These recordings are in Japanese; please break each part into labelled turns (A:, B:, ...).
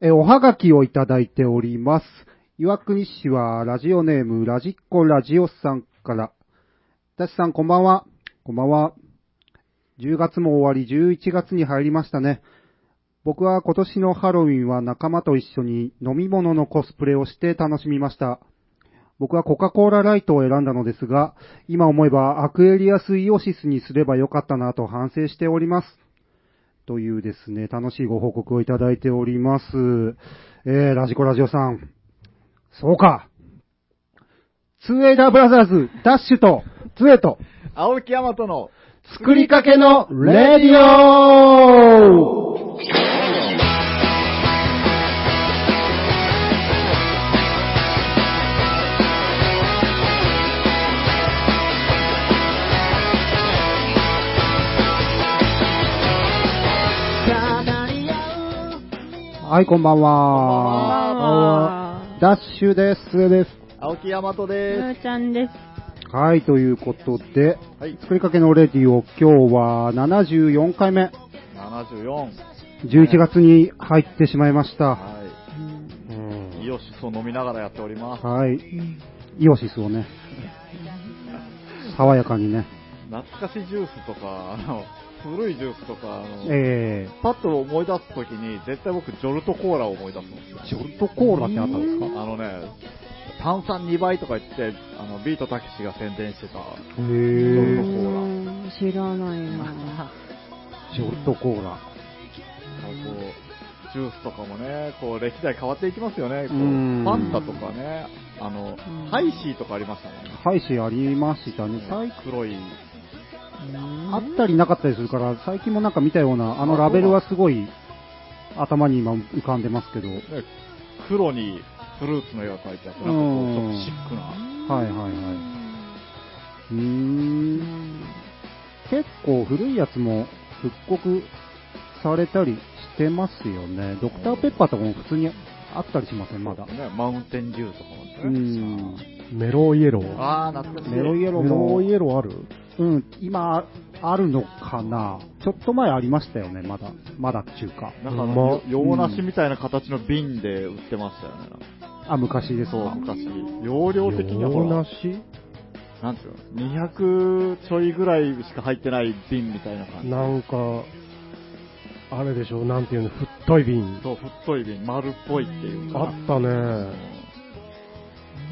A: えおはがきをいただいております。岩国市はラジオネームラジッコラジオさんから。ダシさんこんばんは。こんばんは。10月も終わり11月に入りましたね。僕は今年のハロウィンは仲間と一緒に飲み物のコスプレをして楽しみました。僕はコカ・コーラライトを選んだのですが、今思えばアクエリアスイオシスにすればよかったなと反省しております。というですね、楽しいご報告をいただいております。えー、ラジコラジオさん。そうか。ツーエイダーブラザーズ、ダッシュと、ツエと、
B: 青木山との
A: 作りかけのレディオはい、こんばんは。
B: こんばん
C: は
A: ダッシュです。です。
B: 青木山と
C: む
B: で
C: ーちゃんです。
A: はい、ということで、
B: す。はい。
A: 作りかけのレディオ、今日は74回目、
B: 74。
A: 11月に入ってしまいました。
B: は
A: うん
B: い。イオシスを飲みながらやっております。
A: はい。イオシスをね、爽やかにね、
B: 懐かしジュースとか、あの、古いジュースとか、あの、
A: え
B: パッと思い出すときに、絶対僕、ジョルトコーラを思い出すんですよ。
A: ー、ジョルトコーラってあったんですか？
B: あのね、炭酸2倍とか言って、あの、ビートたけしが宣伝してた。
A: へ
B: ジョルト
A: ー、
B: コーラ
C: うん知らないな
A: ジョルトコーラ。
B: こう、ジュースとかもね、こう、歴代変わっていきますよね。こう
A: うん
B: ファンタとかね、あの
C: ん、
B: ハイシーとかありましたもんね。
A: ハイシありましたね。最
B: 黒い。
A: あったりなかったりするから、最近もなんか見たような、あのラベルはすごい頭に今浮かんでますけど。
B: 黒にフルーツの絵が描いてあって、なんかこう、ちょっとシックな。
A: はいはい。うーん。結構古いやつも復刻されたりしてますよね。ドクターペッパーとかも普通にあったりしません、まだ。
B: ね、マウンテンデューとかも
A: う
B: ね。
A: ん。
D: メロイエロー。
B: あー、懐かしい。
A: メロイエロー
D: メロ
A: も
D: イ、エローある？
A: うん、今あるのかな？ちょっと前ありましたよね、まだ。まだっていうか。
B: なんかあ
D: ま
B: の、洋梨みたいな形の瓶で売ってましたよね。
A: あ、昔です
B: そう、
A: か。
B: 昔。容量的にはほ
D: 洋
B: ら、
D: 梨？
B: なんていうの、200ちょいぐらいしか入ってない瓶みたいな感じ。
D: なんか、あれでしょ、なんていうの、太い瓶。
B: そう、太い瓶、丸っぽいっていうか。
D: あったね。
C: えー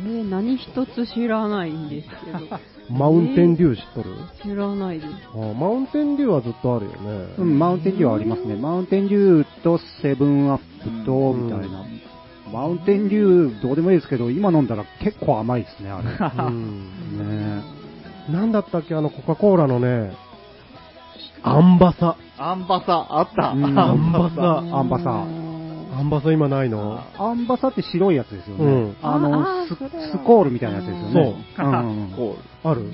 C: 何一つ知らないんですけど。
D: マウンテンデュー知っとる？
C: 知らないです。
D: あマウンテンデューはずっとあるよね。
A: うん、マウンテンデューはありますね。マウンテンデューとセブンアップと、
D: うん
A: みたいな。マウンテンデュー、どうでもいいですけど、今飲んだら結構甘いですね、あれ。
D: うん
A: ね
D: なんだったっけ、あの、コカ・コーラのね、アンバサ。
B: アンバサ、あった。
A: うん
B: アンバサ。
A: アンバサ
D: アンバサ今ないの？
A: アンバサって白いやつですよね。
D: うん
A: あのス、スコールみたいなやつですよね。
D: そう
A: うんうんうん
B: コ
D: ある？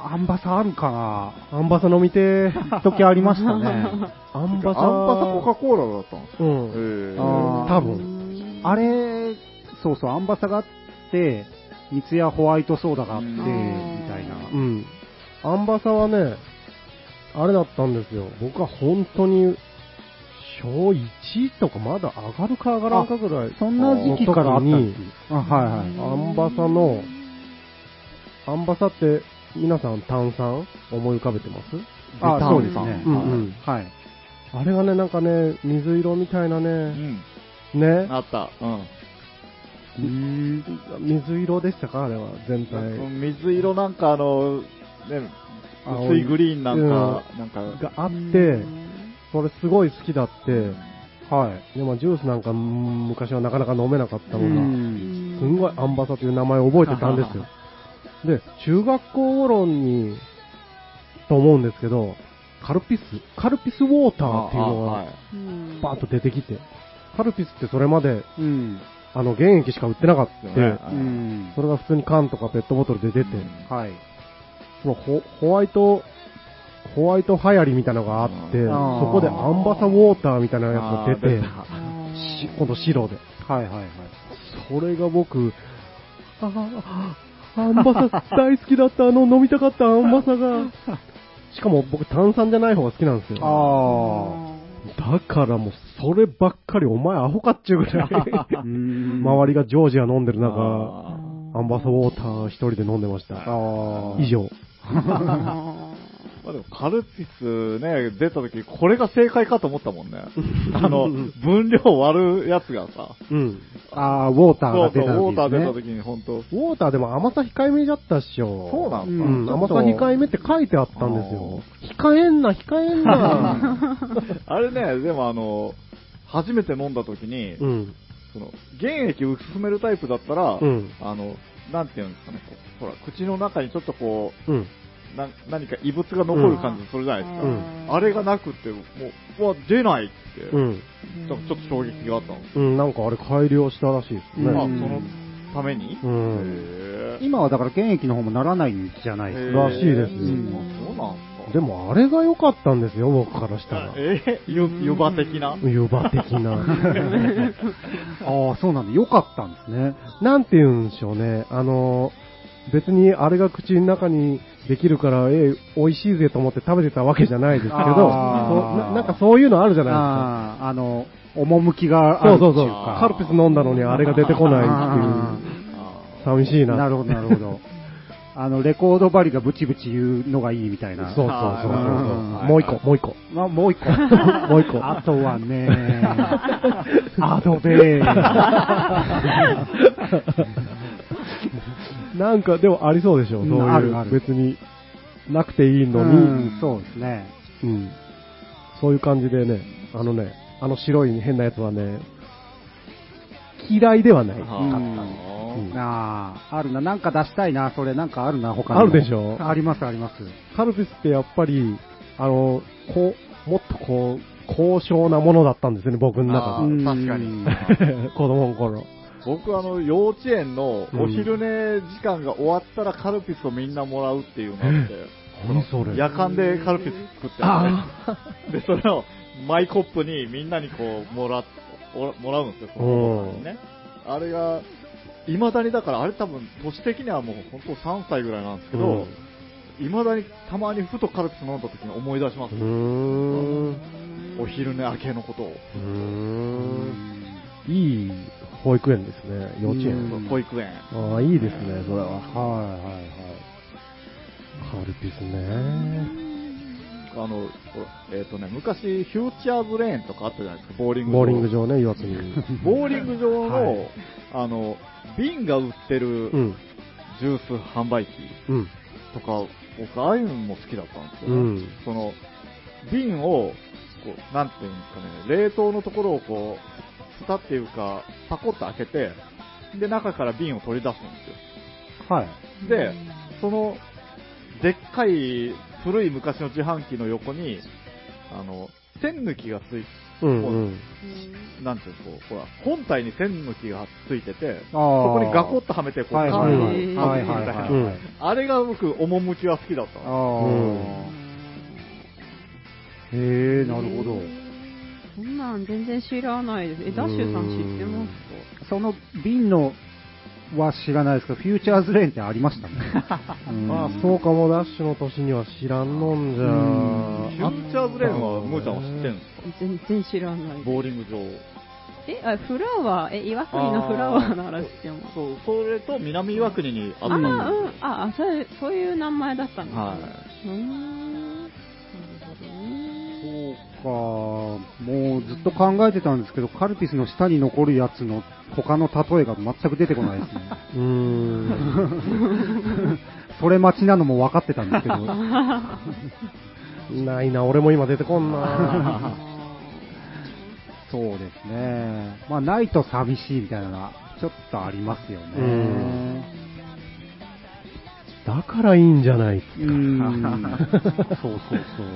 A: アンバサあるか
D: アンバサ飲みてー。
A: な時ありましたね。
D: アンバサ。
B: アンバサコカ・コーラだったんですか？
D: うん。多分。
A: あれ、そうそう、アンバサがあって、三ツ矢ホワイトソーダがあって、
B: うん
A: みたいな。
D: うん。アンバサはね、あれだったんですよ。僕は本当に、小1とかまだ上がるか上がらんかぐらい。
A: そんな時期からあったんですあ、はいはい。
D: アンバサの、アンバサって皆さん炭酸思い浮かべてます？
A: あ、そうですね。
D: うんうん
A: はい。
D: あれがね、なんかね、水色みたいな
B: う
D: ね、
B: ん。
D: ね、
B: あった。うん。
D: 水色でしたか？あれは、全体。
B: 水色なんかあの、ね、
D: 青
B: 薄いグリーンなんか、なんか、
D: があって、それすごい好きだって、
A: はい。
D: でもジュースなんかうん昔はなかなか飲めなかった
A: う
D: のが、
A: ん。
D: すんごいアンバサという名前を覚えてたんですよ。で、中学校頃に、と思うんですけど、カルピス、カルピスウォーターっていうのが
B: はい
D: バーッと出てきて、カルピスってそれまで、
A: うん。
D: あの、原液しか売ってなかった。
B: ね
A: うん。
D: それが普通に缶とかペットボトルで出て、
A: はい。
D: そのホホワイト、ホワイト流行りみたいなのがあって、
A: うん
D: そこでアンバサウォーターみたいなやつが出て、今度白で。
A: はいはいはい。
D: それが僕、ああ、アンバサ大好きだった、あの飲みたかったアンバサが。しかも僕炭酸じゃない方が好きなんですよ。
A: あ
D: だからもう、そればっかり、お前アホかっちゅうぐらい、
A: うん
D: 周りがジョージア飲んでる中、
B: あ
D: アンバサウォーター一人で飲んでました。
A: ああ。
D: 以上。
C: あ
B: まあでもカルピスね、出た時、これが正解かと思ったもんね。あの、分量割るやつがさ。
D: うん。
A: ああ、ウォーターが出た時、ね。
B: ウォーター出た時に本当
D: ウォーターでも甘さ控えめだったっしょ。
B: そうなん
A: う
B: だ。
D: うん、甘さ控えめって書いてあったんですよ。控えんな、控えんな。
B: あれね、でもあの、初めて飲んだ時に、
D: うん。
B: その、原液薄めるタイプだったら、
D: うん
B: あの、なんていうんですかね、ほら、口の中にちょっとこ
D: うん。
B: う、な何か異物が残る感じするじゃないですか。
D: うん
B: あれがなくて、もう、うわ、出ないって、
D: うん。
B: ちょちょっと衝撃があったんです
D: うん、なんかあれ改良したらしいですね。
B: まあ、そ
A: うん
B: のために、
D: うん。
B: へ
A: 今はだから原液の方もならないんじゃないです
B: ー
A: か。
D: らしいですよ
B: うんそうなんで
D: もあれが良かったんですよ、僕からしたら。
B: え ゆ、湯葉的な？
D: 湯葉的な。
A: ああ、そうなんだ。よかったんですね。
D: なんて言うんでしょうね。あの、別にあれが口の中にできるから、ええ、美味しいぜと思って食べてたわけじゃないですけど、ななんかそういうのあるじゃない
A: ああ、あの、趣があるっていう
D: ですか。そうそうそう。
A: か。
D: カルピス飲んだのにあれが出てこないっていう、
B: あ
D: 寂しいな。
A: なるほど、なるほど。あの、レコード針がブチブチ言うのがいいみたいな。
D: そうそうそうそうもう一個、もう一個。
A: まあ、もう一個。
D: もう一個
A: あとはね、アドベー。
D: なんかでもありそうでしょ、
A: うん
D: そういう。
A: あるある
D: 別になくていいのに、
A: うん、そうですね。
D: うんそういう感じでね、あのね、あの白い変なやつはね、嫌いではない。
B: はあ
A: ああ、あるな。なんか出したいな。それなんかあるな、他にも
D: あるでしょ
A: あります、あります。
D: カルピスってやっぱり、あの、こう、もっとこう、高尚なものだったんですよね、僕の
B: あ
D: 中
B: ー確かに。
D: 子供の頃。
B: 僕、あの、幼稚園のお昼寝時間が終わったらカルピスをみんなもらうっていうのがあって、
D: 何それ。
B: 夜間でカルピス作ってあって、で、それをマイコップにみんなにこう、もらもらうんですよ、そのにね。あれが、未だにだから、あれ多分、年的にはもう本当3歳ぐらいなんですけど、未だにたまにふとカルピス飲んだ時に思い出します。お昼寝明けのことを。
D: いい保育園ですね、幼稚園。
A: うん
B: 保育園。
D: ああ、いいですね、それは。
A: はいはいはい。
D: カルピスね。
B: あの、えっ、とね、昔、フューチャーズレーンとかあったじゃないですか、ボーリング場。
D: ボーリング場ね、岩津に。
B: ボーリング場の、
A: はい
B: あの、瓶が売ってる
D: うん。
B: ジュース販売機
D: うん。
B: とか、僕、ああいうのも好きだったんですよ、ね
D: うん
B: その、瓶を、こう、なんていうんですかね、冷凍のところをこう、蓋っていうか、パコッと開けて、で、中から瓶を取り出すんですよ。
A: はい。
B: で、その、でっかい古い昔の自販機の横に、あの、線抜きがつい
D: うん。うん。
B: なんていうのこう、ほら、本体に線抜きがついてて、そこにガコッとはめて、こう、
A: はいはいはい。
C: へー
A: はいはいはい
D: うん
A: はい。
B: あれが僕、趣が好きだった
A: あ
B: の。
A: あ。へえ、なるほど。
C: そんなん全然知らないです。え、ダッシュさん知ってます
A: その瓶のは知らないですけど、フューチャーズレーンってありましたね。うん
D: まあ、そうかも、ダッシュの年には知らんのんじゃ。
B: フューチャーズレーンは、ムーちゃんは知ってるんですか
C: 全然知らないです。
B: ボーリング場。
C: え、あ、フラワー、え、岩国のフラワーなら知ってます。
B: そう、それと南岩国にあ
C: あ、うん、
B: ったんですよ
C: あ、あ、そういう、そういう名前だったんですね。
B: は
C: うーん。なるほどね。
A: そうか、もうずっと考えてたんですけど、カルピスの下に残るやつの他の例えが全く出てこないですね。
D: うーん。
A: それ待ちなのも分かってたんですけど、
D: ないな、俺も今出てこんな。
A: そうですね。まあ、ないと寂しいみたいなのは、ちょっとありますよね。
D: うんだからいいんじゃない。
A: うーん。そうそうそう。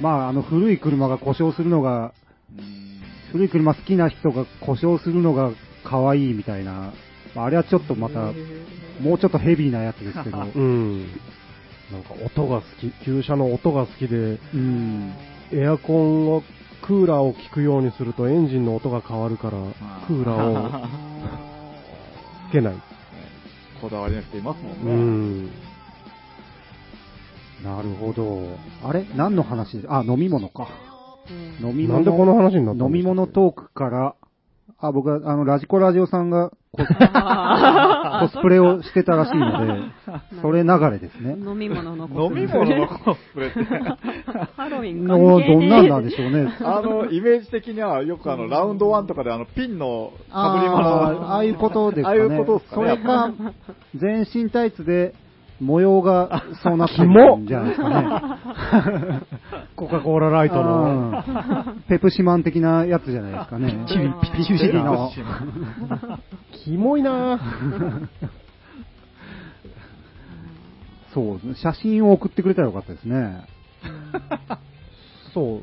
A: まあ、あの、古い車が故障するのが、
B: うん
A: 古い車好きな人が故障するのが可愛いみたいな、まああれはちょっとまた、もうちょっとヘビーなやつですけど、
D: うん。なんか音が好き、旧車の音が好きで、
A: うん。
D: エアコンを、クーラーを効くようにするとエンジンの音が変わるから、クーラーを つけない。
B: こだわりの人いますも
D: うん
B: ね。
D: ん。
A: なるほど。あれ？何の話？あ、飲み物か。
C: うん
A: 飲み
D: なんでこの話になったん
A: 飲み物トークから、あ、僕は、あの、ラジコラジオさんがコス
C: あ
A: コスプレをしてたらしいので、それ流れですね。
C: 飲み物のコ
B: 飲
C: スプレ
B: み物のコスプレって。
C: ハロウィン
A: の
C: 関係ね
A: どんなんなんでしょうね。
B: あの、イメージ的にはよくあの、ラウンドワンとかであの、ピンの被り物
A: ああいうことですかね。
B: ああいうことですかね。
A: それか、全身タイツで模様がそうなってるんじゃないですかね。
D: コカ・コーラライトの。
A: うんペプシマン的なやつじゃないですかね。
C: ピリピリ
A: ピリの。
D: キモいなぁ
A: そうですね。写真を送ってくれたらよかったですね。
D: そう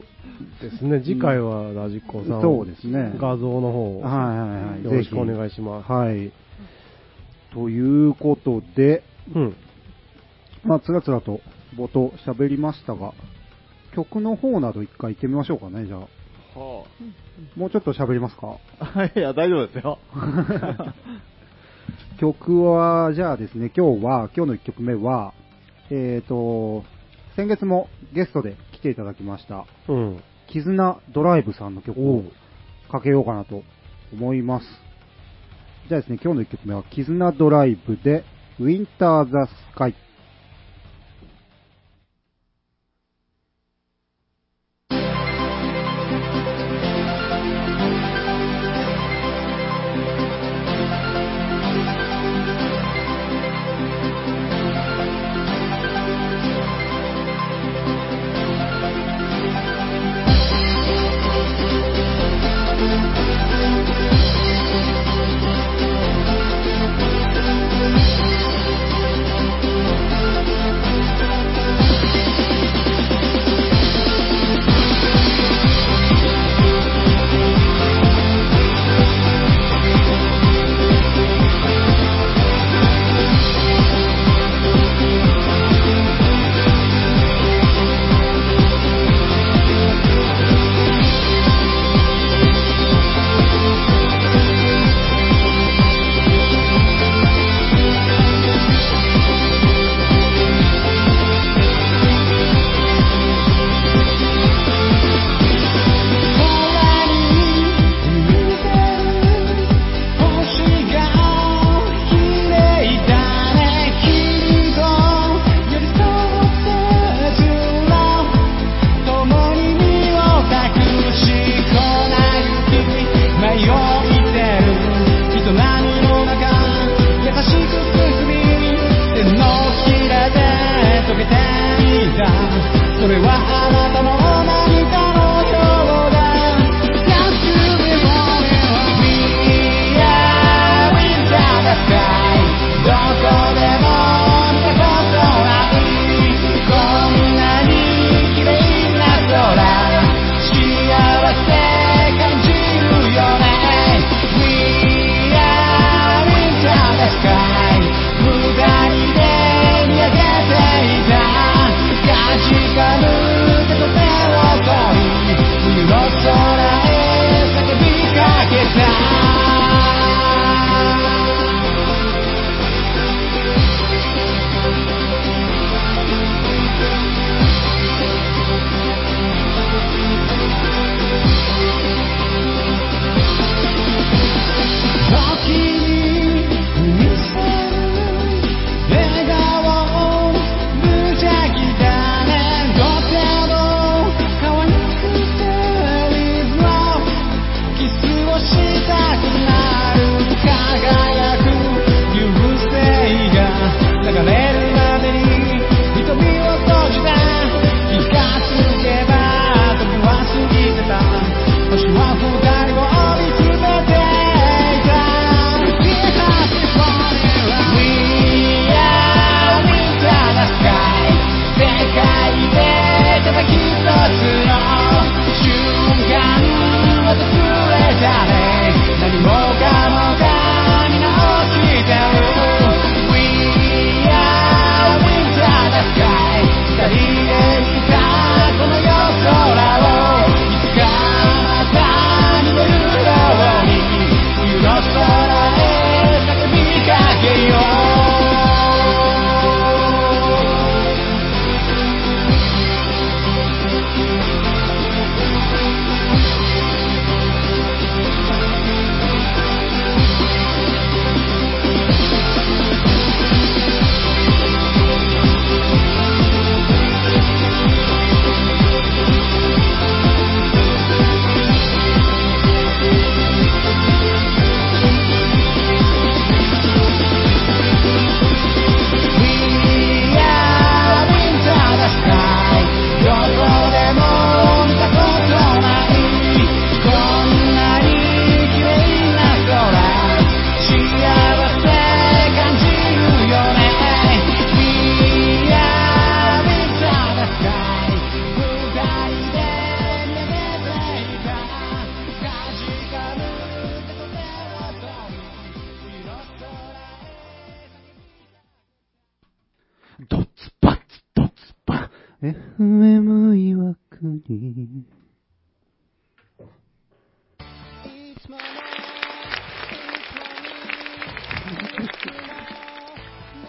D: ですね。次回はラジコさん。
A: そうですね
D: 画像の方、
A: はいはいはい。
D: よろしくお願いします。
A: はい。ということで、
D: うん。
A: まあ、つらつらと冒頭喋りましたが、曲の方など一回行ってみましょうかね、じゃあ。
B: は
A: もうちょっと喋りますか？
B: あいや、大丈夫ですよ。
A: 曲は、じゃあですね、今日は、今日の1曲目は、えっ、と、先月もゲストで来ていただきました、
D: うん。
A: 絆ドライブさんの曲をかけようかなと思います。じゃあですね、今日の1曲目は、絆ドライブで、ウィンターザスカイ。「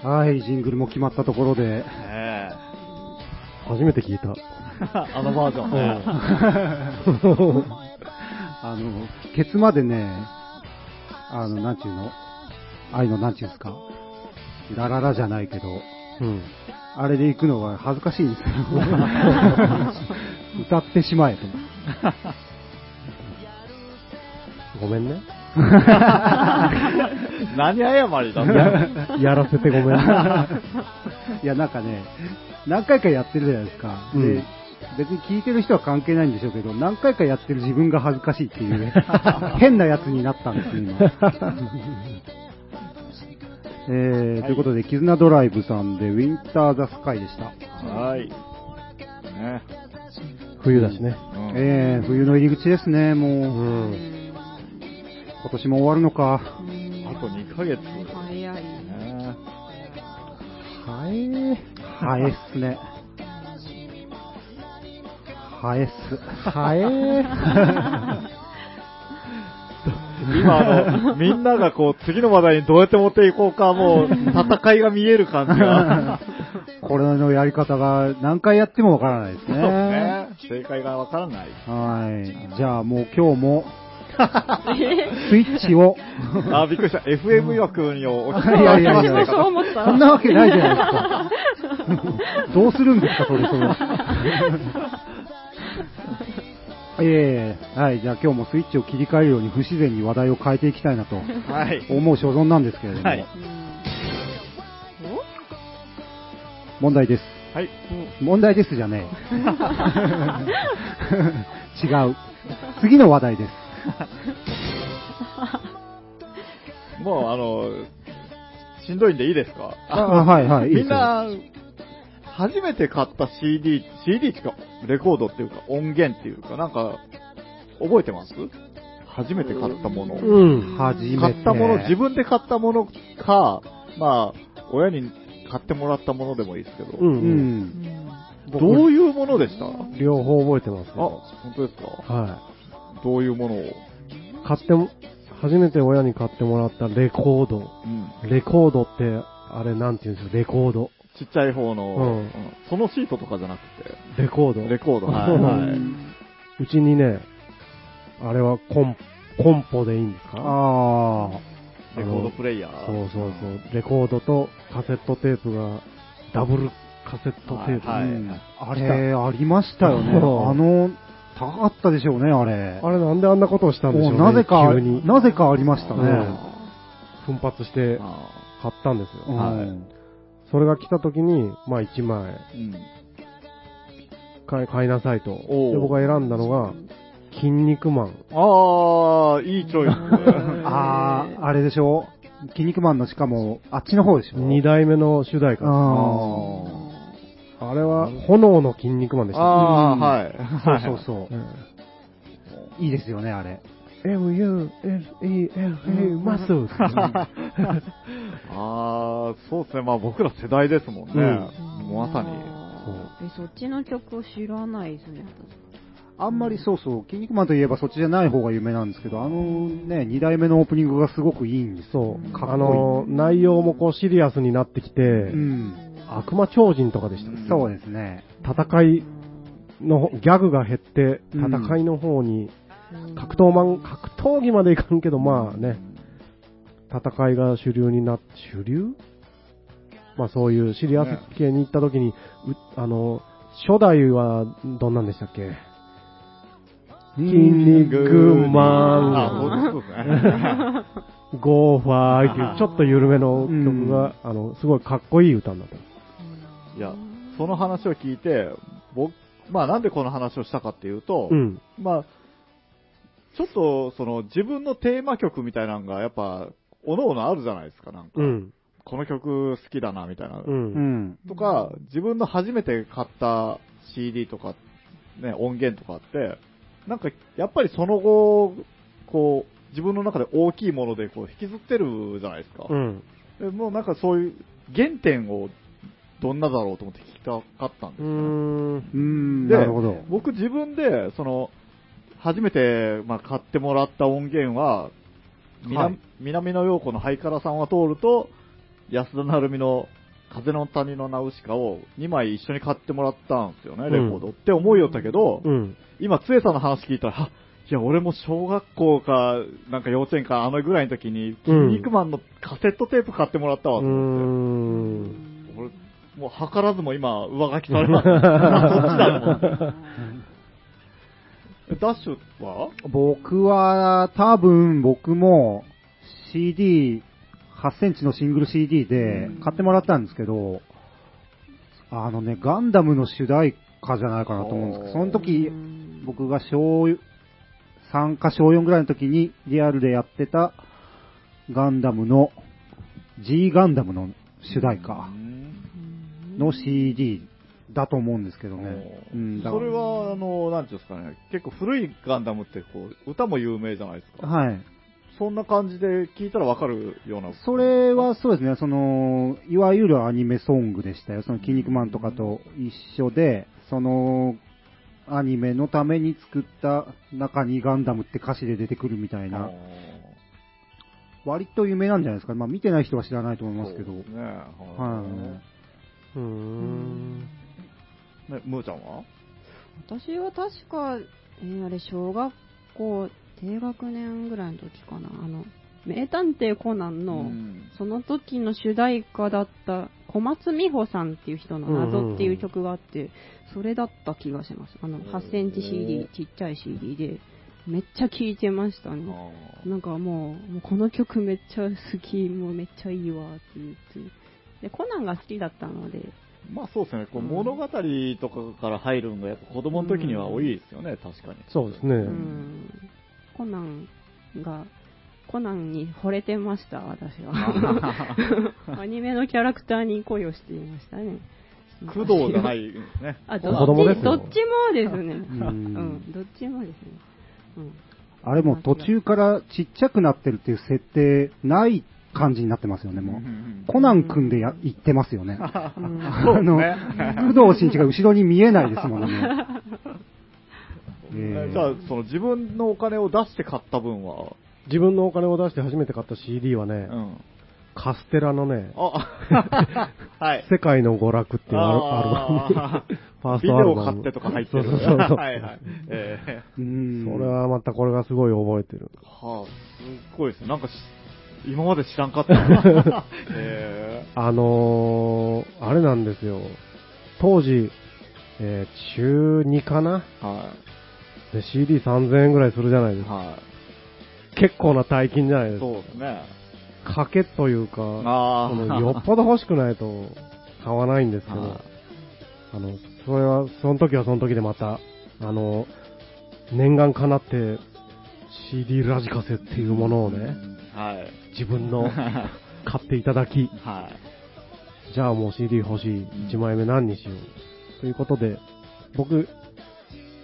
A: はい、ジングルも決まったところで、
B: ねえ
D: 初めて聞いた。
B: あのバージョンね。
A: あの、ケツまでね、あの、なんちゅうの？ああいうのなんちゅうんですか？ラララじゃないけど、
D: うん。
A: あれで行くのは恥ずかしいんですよ。歌ってしまえと。
D: ごめんね。
B: 何謝りだって。
D: やらせてごめんね。
A: いや、なんかね、何回かやってるじゃないですか。で
D: うん
A: 別に聞いてる人は関係ないんでしょうけど、何回かやってる自分が恥ずかしいっていうね、変なやつになったんですよ、今。えーということで、絆ドライブさんで、ウィンターザスカイでした。
B: はい。ね。
D: 冬だしね。
B: うん
A: えー、冬の入り口ですね、もう。
D: う。
C: うんん
A: 今年も終わるのか。
B: あと2ヶ月。
C: 早い。
B: ね
D: はい。
A: はえっすね。はえっす。
D: はえ
B: 今あの、みんながこう、次の話題にどうやって持っていこうか、もう、戦いが見える感じが。
A: これのやり方が何回やってもわからないです
B: そう
A: ね。
B: ね。正解がわからない。
A: はい。じゃあもう今日も、スイッチを、
B: あ、びっくりした。FM 枠にお聞き
A: いやいやいや
C: そ
A: んなわけないじゃないですか。どうするんですか、それ、それ。ええはい、じゃあ今日もスイッチを切り替えるように不自然に話題を変えていきたいなと
B: はい。
A: 思う所存なんですけれども、
B: はい
C: うん
A: 問題です。
B: はい。
A: 問題ですじゃねえ。違う。次の話題です。
B: もう、あの、しんどいんでいいですか？
A: あはいはい
B: みんな、初めて買った CD、CD っていうか、レコードっていうか、音源っていうか、なんか、覚えてます？初めて買ったもの。
D: うん。
A: 初めて。
B: 買ったもの、自分で買ったものか、まあ、親に買ってもらったものでもいいですけど、
D: う。
A: うんん。
B: どういうものでした？あ、
D: 両方覚えてます
B: 本
D: よ。
B: 当ですか？
D: は
B: どういうものを？
D: い。買っても、初めて親に買ってもらったレコード。
B: うん。
D: レコードって、あれなんて言うんですよ、レコード。
B: ちっちゃい方の、
D: うん
B: うんそのシートとかじゃなくて、
D: レコード。
B: レコード、はい。
D: うん
B: はい。
D: うちにね、あれはコン、コンポでいいんですか？
A: あ
B: レコードプレイヤー。
D: そうそうそう。レコードとカセットテープが、ダブルカセットテープ。
A: あ、
B: はい
A: うんあれ、ありましたよね。
D: うん
A: あの、高かったでしょうね、あれ。
D: あれなんであんなことをしたんでしょうね。
A: もうなぜか
D: 急に、
A: なぜかありましたね。
D: 奮発して
B: あ
D: 買ったんですよ。
A: うん
B: はい
D: それが来た時に、まあ1枚
B: ーうん。
D: 買い買いなさいと。で、僕が選んだのが、筋肉マン。
B: ああ、いいチョイス。
A: あー、あれでしょ？筋肉マンのしかも、あっちの方でしょ
D: ？2代目の主題歌。
A: あ
B: あ
D: あれは、炎の筋肉マンでした。
B: あー、
A: うん
B: はい。
A: そうそうそう。
D: うん
A: いいですよね、あれ。
D: M-U-S-E-L-A マスル。
B: ああ、そうですね。まあ僕ら世代ですもんね。
C: うん
B: まさに。
C: え、そっちの曲を知らないですね、
A: あんまりそうそう、筋肉マンといえばそっちじゃない方が有名なんですけど、あのね、二代目のオープニングがすごくいいんですよ。
D: そう。あの、内容もこうシリアスになってきて、
A: うん。
D: 悪魔超人とかでした。
B: うん
A: そうですね。
D: 戦いの、ギャグが減って、
A: うん
D: 戦いの方に、
C: 私
D: 格闘マン、格闘技までいかんけど、まあね、戦いが主流になっ、主流？まあそういうシリアス系に行った時に、うあの、初代はどんなんでしたっけ？筋肉マン。ゴーファーっていう、ちょっと緩めの曲が、あの、すごいかっこいい歌になった。
B: いや、その話を聞いて、僕、まあなんでこの話をしたかっていうと、
D: うん。
B: まあ、ちょっと、その、自分のテーマ曲みたいなのが、やっぱ、おのおのあるじゃないですか、なんか。
D: うん。
B: この曲好きだな、みたいな。
D: う。
A: うんん。
B: とか、自分の初めて買った CD とか、ね、音源とかって、なんか、やっぱりその後、こう、自分の中で大きいものでこう引きずってるじゃないですか。
D: うん。
B: でもうなんかそういう原点をどんなだろうと思って聞きたかったんですよ。
A: うーん、
B: で
A: なるほど。
B: 僕自分で、その、初めて、まあ、買ってもらった音源は、みな
D: はい
B: 南野陽子のハイカラさんは通ると、安田成美の風の谷のナウシカを2枚一緒に買ってもらったんですよね、レコード、って思いよったけど、
D: うん。
B: 今、つえさんの話聞いたら、はいや、俺も小学校か、なんか幼稚園か、あのぐらいの時に、筋肉マンのカセットテープ買ってもらったわ
D: う
B: と思って。もう図らずも今、上書きされます。そっちだもん。えダッシュは？
A: 僕は、多分僕も CD、8センチのシングル CD で買ってもらったんですけど、あのね、ガンダムの主題歌じゃないかなと思うんですけど、その時、僕が小3か小4ぐらいの時にリアルでやってたガンダムの G ガンダムの主題歌の CD だと思うんですけどね。うん、
B: それは、あの、なんていうんですかね、結構古いガンダムってこう、歌も有名じゃないですか。
A: はい。
B: そんな感じで聞いたらわかるような。
A: それはそうですね、その、いわゆるアニメソングでしたよ。その、筋肉マンとかと一緒で、その、アニメのために作った中にガンダムって歌詞で出てくるみたいな、割と有名なんじゃないですか。まあ見てない人は知らないと思いますけど。
B: そうですね。
A: は
D: うーん。
B: い。ね、ムーちゃんは？
C: 私は確か、えーあれ、小学校低学年ぐらいの時かな。あの、名探偵コナンの、
B: うん
C: その時の主題歌だった小松美穂さんっていう人の謎っていう曲があって、それだった気がします。あの、8センチ CD、ちっちゃい CD で、めっちゃ聴いてましたね。
B: あ
C: なんかもう、もうこの曲めっちゃ好き、もうめっちゃいいわって言って。で、コナンが好きだったので、
B: ーまあそうですね、こう
C: うん
B: 物語とかから入るのがやっぱ子供の時には多いですよね、確かに。
D: そうですね。
C: うん、コナンが、コナンに惚れてました、私は。アニメのキャラクターに恋をしていましたね。
B: 工藤じゃないですね。
C: あ、
D: 子
C: どっち、どっちもですね。
A: ん
C: うん、どっちもですね。うん。
A: あれも途中からちっちゃくなってるっていう設定ない感じになってますよね、もう。コナン君でや言ってますよね。あの、
B: ね
A: 工藤新一が後ろに見えないですもんね。えー
B: じゃあ、その自分のお金を出して買った分は、
D: 自分のお金を出して初めて買った CD はね、
B: うん。
D: カステラのね、
B: あ、はい。
D: 世界の娯楽っていうアルバムファース
B: ビデ
D: トアルバム。
B: オ買ってとか入ってる。
D: そうそうそう。
B: はいはい。え
A: うん
D: それはまたこれがすごい覚えてる。
B: ー、はあ、すっごいですね。なんかし、今まで知らんかった。え
D: あのー、あれなんですよ。当時、えー中2かな？
B: ー、は
D: で CD3000 円ぐらいするじゃない
B: い。
D: ですか。
B: は
D: 結構な大金じゃない
B: い。
D: ですか。
B: そうですね。
D: 賭けというか、
B: あ
D: その
B: あ。
D: よっぽど欲しくないと買わないんですけど、
B: は
D: あの、それは、その時はその時でまた、あの、念願かなって CD ラジカセっていうものをね、
B: はい。
D: 自分の 買っていただき、
B: はい。
D: じゃあもう CD 欲しい、1枚目何にしよう。ということで、僕、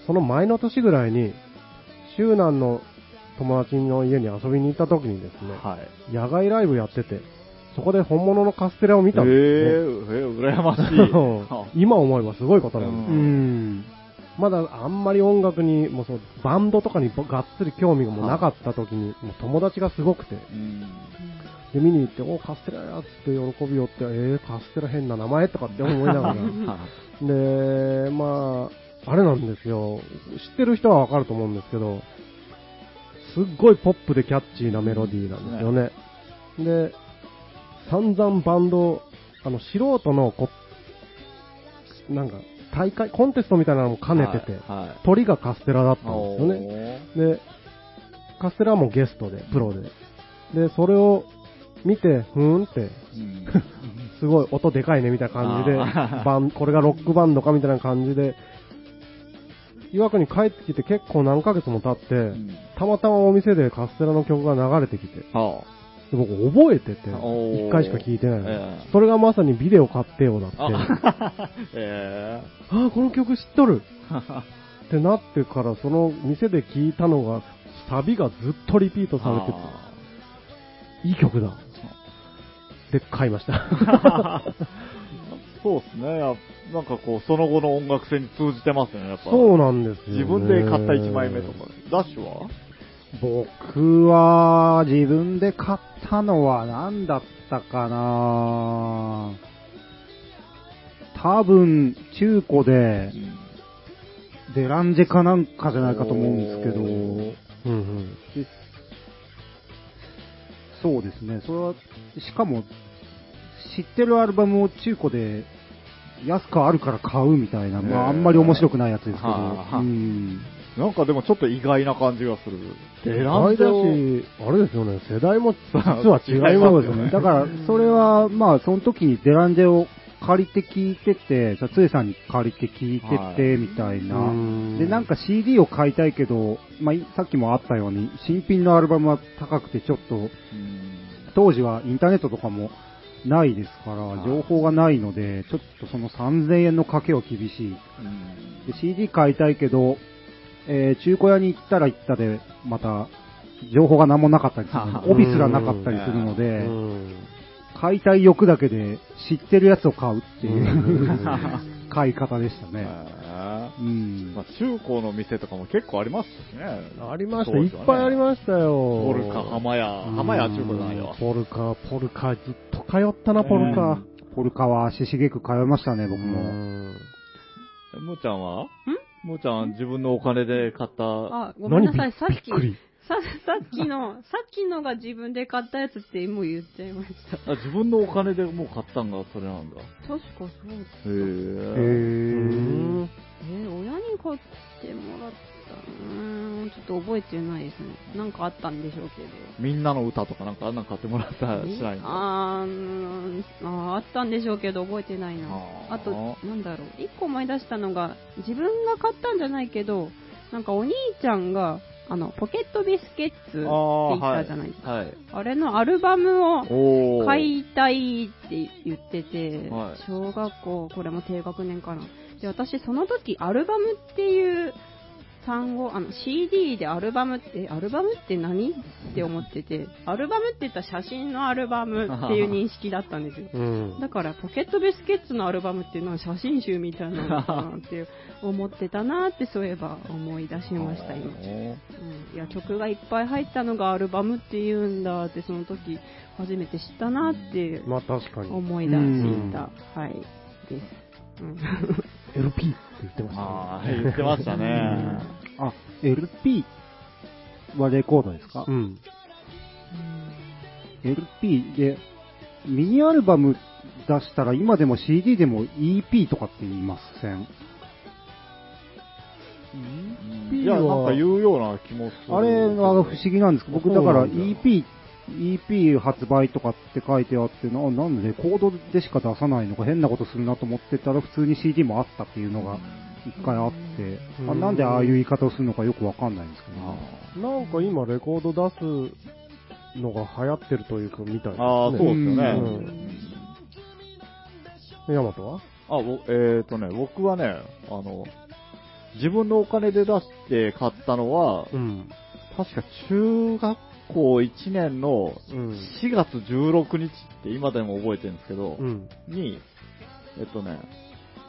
D: その前の年ぐらいに、周南の友達の家に遊びに行った時にですね、
B: はい。
D: 野外ライブやってて、そこで本物のカステラを見たん
B: え
D: ですね。
B: ー、えー、羨ましい。は
D: 今思えばすごいことなんです。
A: う
B: うん
A: ん。
D: まだあんまり音楽に、もうそうバンドとかにがっつり興味がもうなかった時に、もう友達がすごくて、
B: うん。
D: で、見に行って、おカステラやっつって喜びよって、えー、カステラ変な名前とかって思いながら、で、まあ、あれなんですよ。知ってる人はわかると思うんですけど、すっごいポップでキャッチーなメロディーなんですよね。で、散々バンド、あの、素人のこ、なんか、大会、コンテストみたいなのも兼ねてて、
B: はい。はい
D: 鳥がカステラだったんですよね。
B: ね。
D: で、カステラもゲストで、プロで。で、それを見て、ふーんって、
B: うん
D: すごい音でかいねみたいな感じで、バン、これがロックバンドかみたいな感じで、岩国に帰ってきて結構何ヶ月も経って、
B: うん
D: たまたまお店でカステラの曲が流れてきて、
B: は
D: で僕覚えてて、
B: おー
D: 一回しか聞いてないの、
B: ええ
D: それがまさにビデオ買ってよだって、あ
B: あ。え
D: あー、この曲知っとる
B: ー
D: ってなってから、その店で聞いたのが、サビがずっとリピートされてて、
B: あ
D: いい曲だ。で、買いました。
B: そうですね。やなんかこう、その後の音楽性に通じてますよね、やっぱ。
D: そうなんですよ、ね。
B: 自分で買った1枚目とか。ダッシュは？
A: 僕は自分で買ったのは何だったかな。多分中古でデランジェかなんかじゃないかと思うんですけど、
D: うんうん。
A: でそうですね、それは、しかも知ってるアルバムを中古で安くあるから買うみたいな、まああんまり面白くないやつですけど、
B: はあ。
A: うん
B: なんかでもちょっと意外な感じがする。デランジェを
D: し、あれですよね、世代も実は違いますよね。
A: だから、それは、まあ、その時にデランジェを借りて聞いてて、さつえさんに借りて聞いて
B: は
A: て、みたいな。
D: うん
A: で、なんか CD を買いたいけど、まあ、いさっきもあったように、新品のアルバムは高くてちょっと、
B: うん
A: 当時はインターネットとかもないですから
B: は、い
A: 情報がないので、ちょっとその3000円の賭けは厳しい。で CD 買いたいけど、えー中古屋に行ったら行ったで、また、情報が何もなかったりするので、帯すらなかったりするの
D: う
A: で、
D: ん
A: 買いたい欲だけで知ってるやつを買うっていう
D: うん
A: 買い方でしたね。うん
B: ま。あ、中古の店とかも結構ありますしね。
D: ありました、
B: ね
D: いっぱいありましたよ。
B: ポルカ、浜屋、浜屋は中古じゃないよ。
D: ポルカ、ポルカ、ずっと通ったな、ポルカ。
A: ポルカは足しげく通いましたね、僕
D: う
A: も。
D: ん
B: むーちゃんは？むーちゃん自分のお金で買った、
C: あ、ごめんなさい、さっき。さ、さっきの、さっきのが自分で買ったやつってもう言っちゃいました。
B: あ自分のお金でもう買ったんがそれなんだ。
C: 確かそう。
B: へ
A: へ
B: ー。
A: ー。
C: えー親に買ってもらったうーん、ちょっと覚えてないですね。なんかあったんでしょうけど。
B: みんなの歌とかなんかあんなん買ってもらったしないんだ。
C: あーあーあったんでしょうけど覚えてないな
B: あ
C: となんだろう一個思い出したのが自分が買ったんじゃないけどなんかお兄ちゃんがあのポケットビスケッツって言ったじゃないですかあ,、
B: はい。
C: れのアルバムを。買いたいって言ってて、
B: はい
C: 小学校これも低学年かなで私その時アルバムっていう単語、あの CD でアルバムって、アルバムって何？って思ってて、アルバムって言ったら写真のアルバムっていう認識だったんですよ。
D: うん。
C: だから、ポケットビスケッツのアルバムっていうのは写真集みたいなのかなって思ってたなってそういえば思い出しました、今。うん、いや曲がいっぱい入ったのがアルバムって言うんだってその時初めて知ったなって
D: まあ確かに。
C: 思い出した、はい。です、うん、
D: LP って言ってましたね。
B: あー言ってましたね。
A: あ、LP はレコードですか、
D: うん。
A: ?LP で、ミニアルバム出したら今でも CD でも EP とかって言いません？
B: うんいや、なんか言うような気もする。
A: あれは不思議なんですけど、僕だから
D: そうなんだ
A: EP、発売とかって書いてあって、ななんでレコードでしか出さないのか変なことするなと思ってたら普通に CD もあったっていうのが一回あって、
D: うん
A: あなんでああいう言い方をするのかよくわかんないんですけど、
D: なんか今レコード出すのが流行ってるというか、みたいですね。
B: ああ、そうですよね。
D: うんヤマトは？
B: あ、ぼえっ、とね、僕はね、あの、自分のお金で出して買ったのは、
D: うん。
B: 確か中学校1年の
D: うん。
B: 4月16日って今でも覚えてるんですけど、
D: うん。
B: に、えっとね、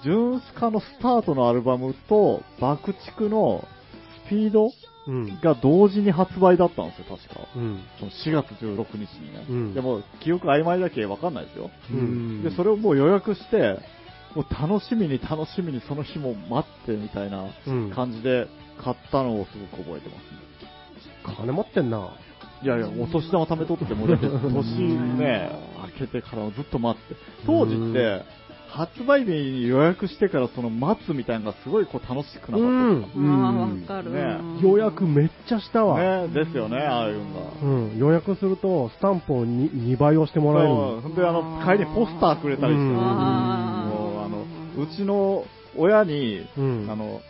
B: ジュンスカのスタートのアルバムと爆竹のスピード
D: うん。
B: が同時に発売だったんですよ、確か。
D: うん。
B: その4月16日にね。
D: うん
B: でも、記憶曖昧だけわかんないですよ。
D: うん
B: で、それをもう予約して、もう楽しみに楽しみにその日も待ってみたいな
D: うん。
B: 感じで買ったのをすごく覚えてますね。
D: 金持ってんな。
B: いやいや、お年玉貯めとっても、だって年ね、明けてからずっと待って。当時って、発売日に予約してからその待つみたいなのがすごいこう楽しくなかったですか
A: うん
C: ああわかる、
B: ね
D: 予約めっちゃしたわ。
B: ね、ですよね、ああいうのが。
D: うん。予約すると、スタンプを 2, 2倍押してもらえる
B: そうほんで、あの、帰りにポスターくれたりして、
D: うん
B: もう、あの、うちの親に、
D: うん。
B: あの、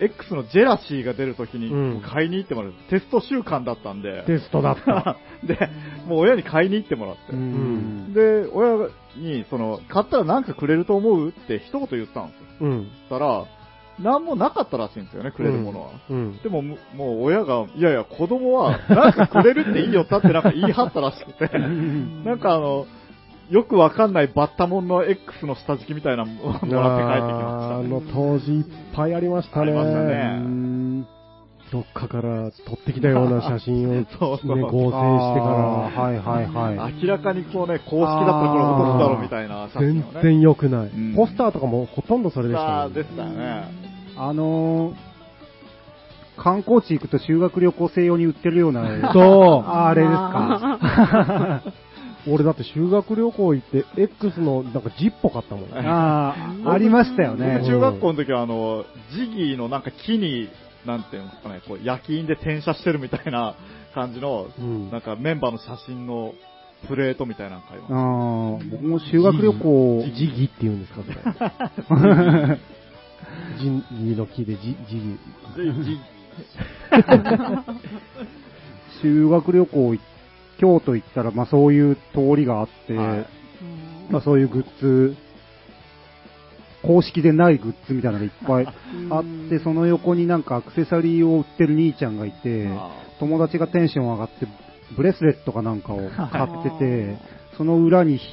B: X のジェラシーが出るときに
D: うん
B: 買いに行ってもらう。テスト週間だったんで、
D: テストだった。
B: で、もう親に買いに行ってもらって。
A: うん
B: で、親に、その、買ったらなんかくれると思うって一言言ったんですよ。
D: うん。
B: そしたら、なんもなかったらしいんですよね、くれるものは。
D: うん。
B: でも、ももう親が、いやいや、子供は、なんかくれるっていいよったってなんか言い張ったらしくて、なんかあの、よくわかんないバッタモンの X の下敷きみたいなのもらって帰ってきま
D: あーあの当時いっぱいありましたね。
B: ありましたね
D: うんどっかから撮ってきたような写真を、ね、
B: そうそう
D: 合成してか
A: あーはいはいはい。
B: 明らかにこうね、公式だったらこれ落とすだろうみたいな
D: ら、
B: 写真ね。
D: 然良くない、
B: うん
D: ポスターとかもほとんどそれでしたね。
B: でしたよね。
A: あのー、観光地行くと修学旅行生用に売ってるような、
D: そう。
A: ああれですか。
D: 俺だって修学旅行行って、X のなんかジッポ買ったもん。
A: ああ、ありましたよね
B: 僕。中学校の時はあの、ジギーのなんか木に、なんていうんですかね、こう、夜勤で転写してるみたいな感じの、
D: うん
B: なんかメンバーの写真のプレートみたいなの買いました。
A: あー僕も修学旅行、
D: ジギって言うんですか、それ。ジギの木でジジギ。
B: ジジ
A: 修学旅行い、京都行ったら、まあそういう通りがあって、
B: はい。
A: まあそういうグッズ、公式でないグッズみたいなのがいっぱいあって、その横になんかアクセサリーを売ってる兄ちゃんがいて、
B: あ
A: 友達がテンション上がって、ブレスレットかなんかを買ってて、その裏にひ、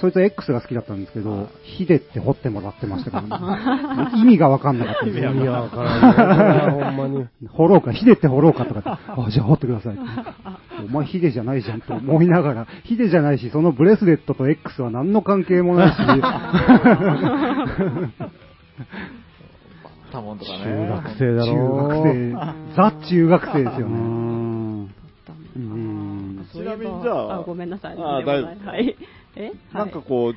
A: そいつは X が好きだったんですけど、ヒデって掘ってもらってましたからね。意味がわかんなかったんですよ
D: 意味わからんよ。ほんまに。
A: 掘ろうか、ヒデって掘ろうかとかって、あ、じゃあ掘ってくださいって。お前ヒデじゃないじゃんと思いながら、ヒデじゃないし、そのブレスレットと X は何の関係もないし、
B: たもんとかね。
D: 中学生だ
A: 中
D: ろ
A: 学生、ザ中学生ですよね。うん
B: ちなみにじゃあ
C: あ、ごめんなさい。
B: あ
C: でもないはい。え
B: なんかこう、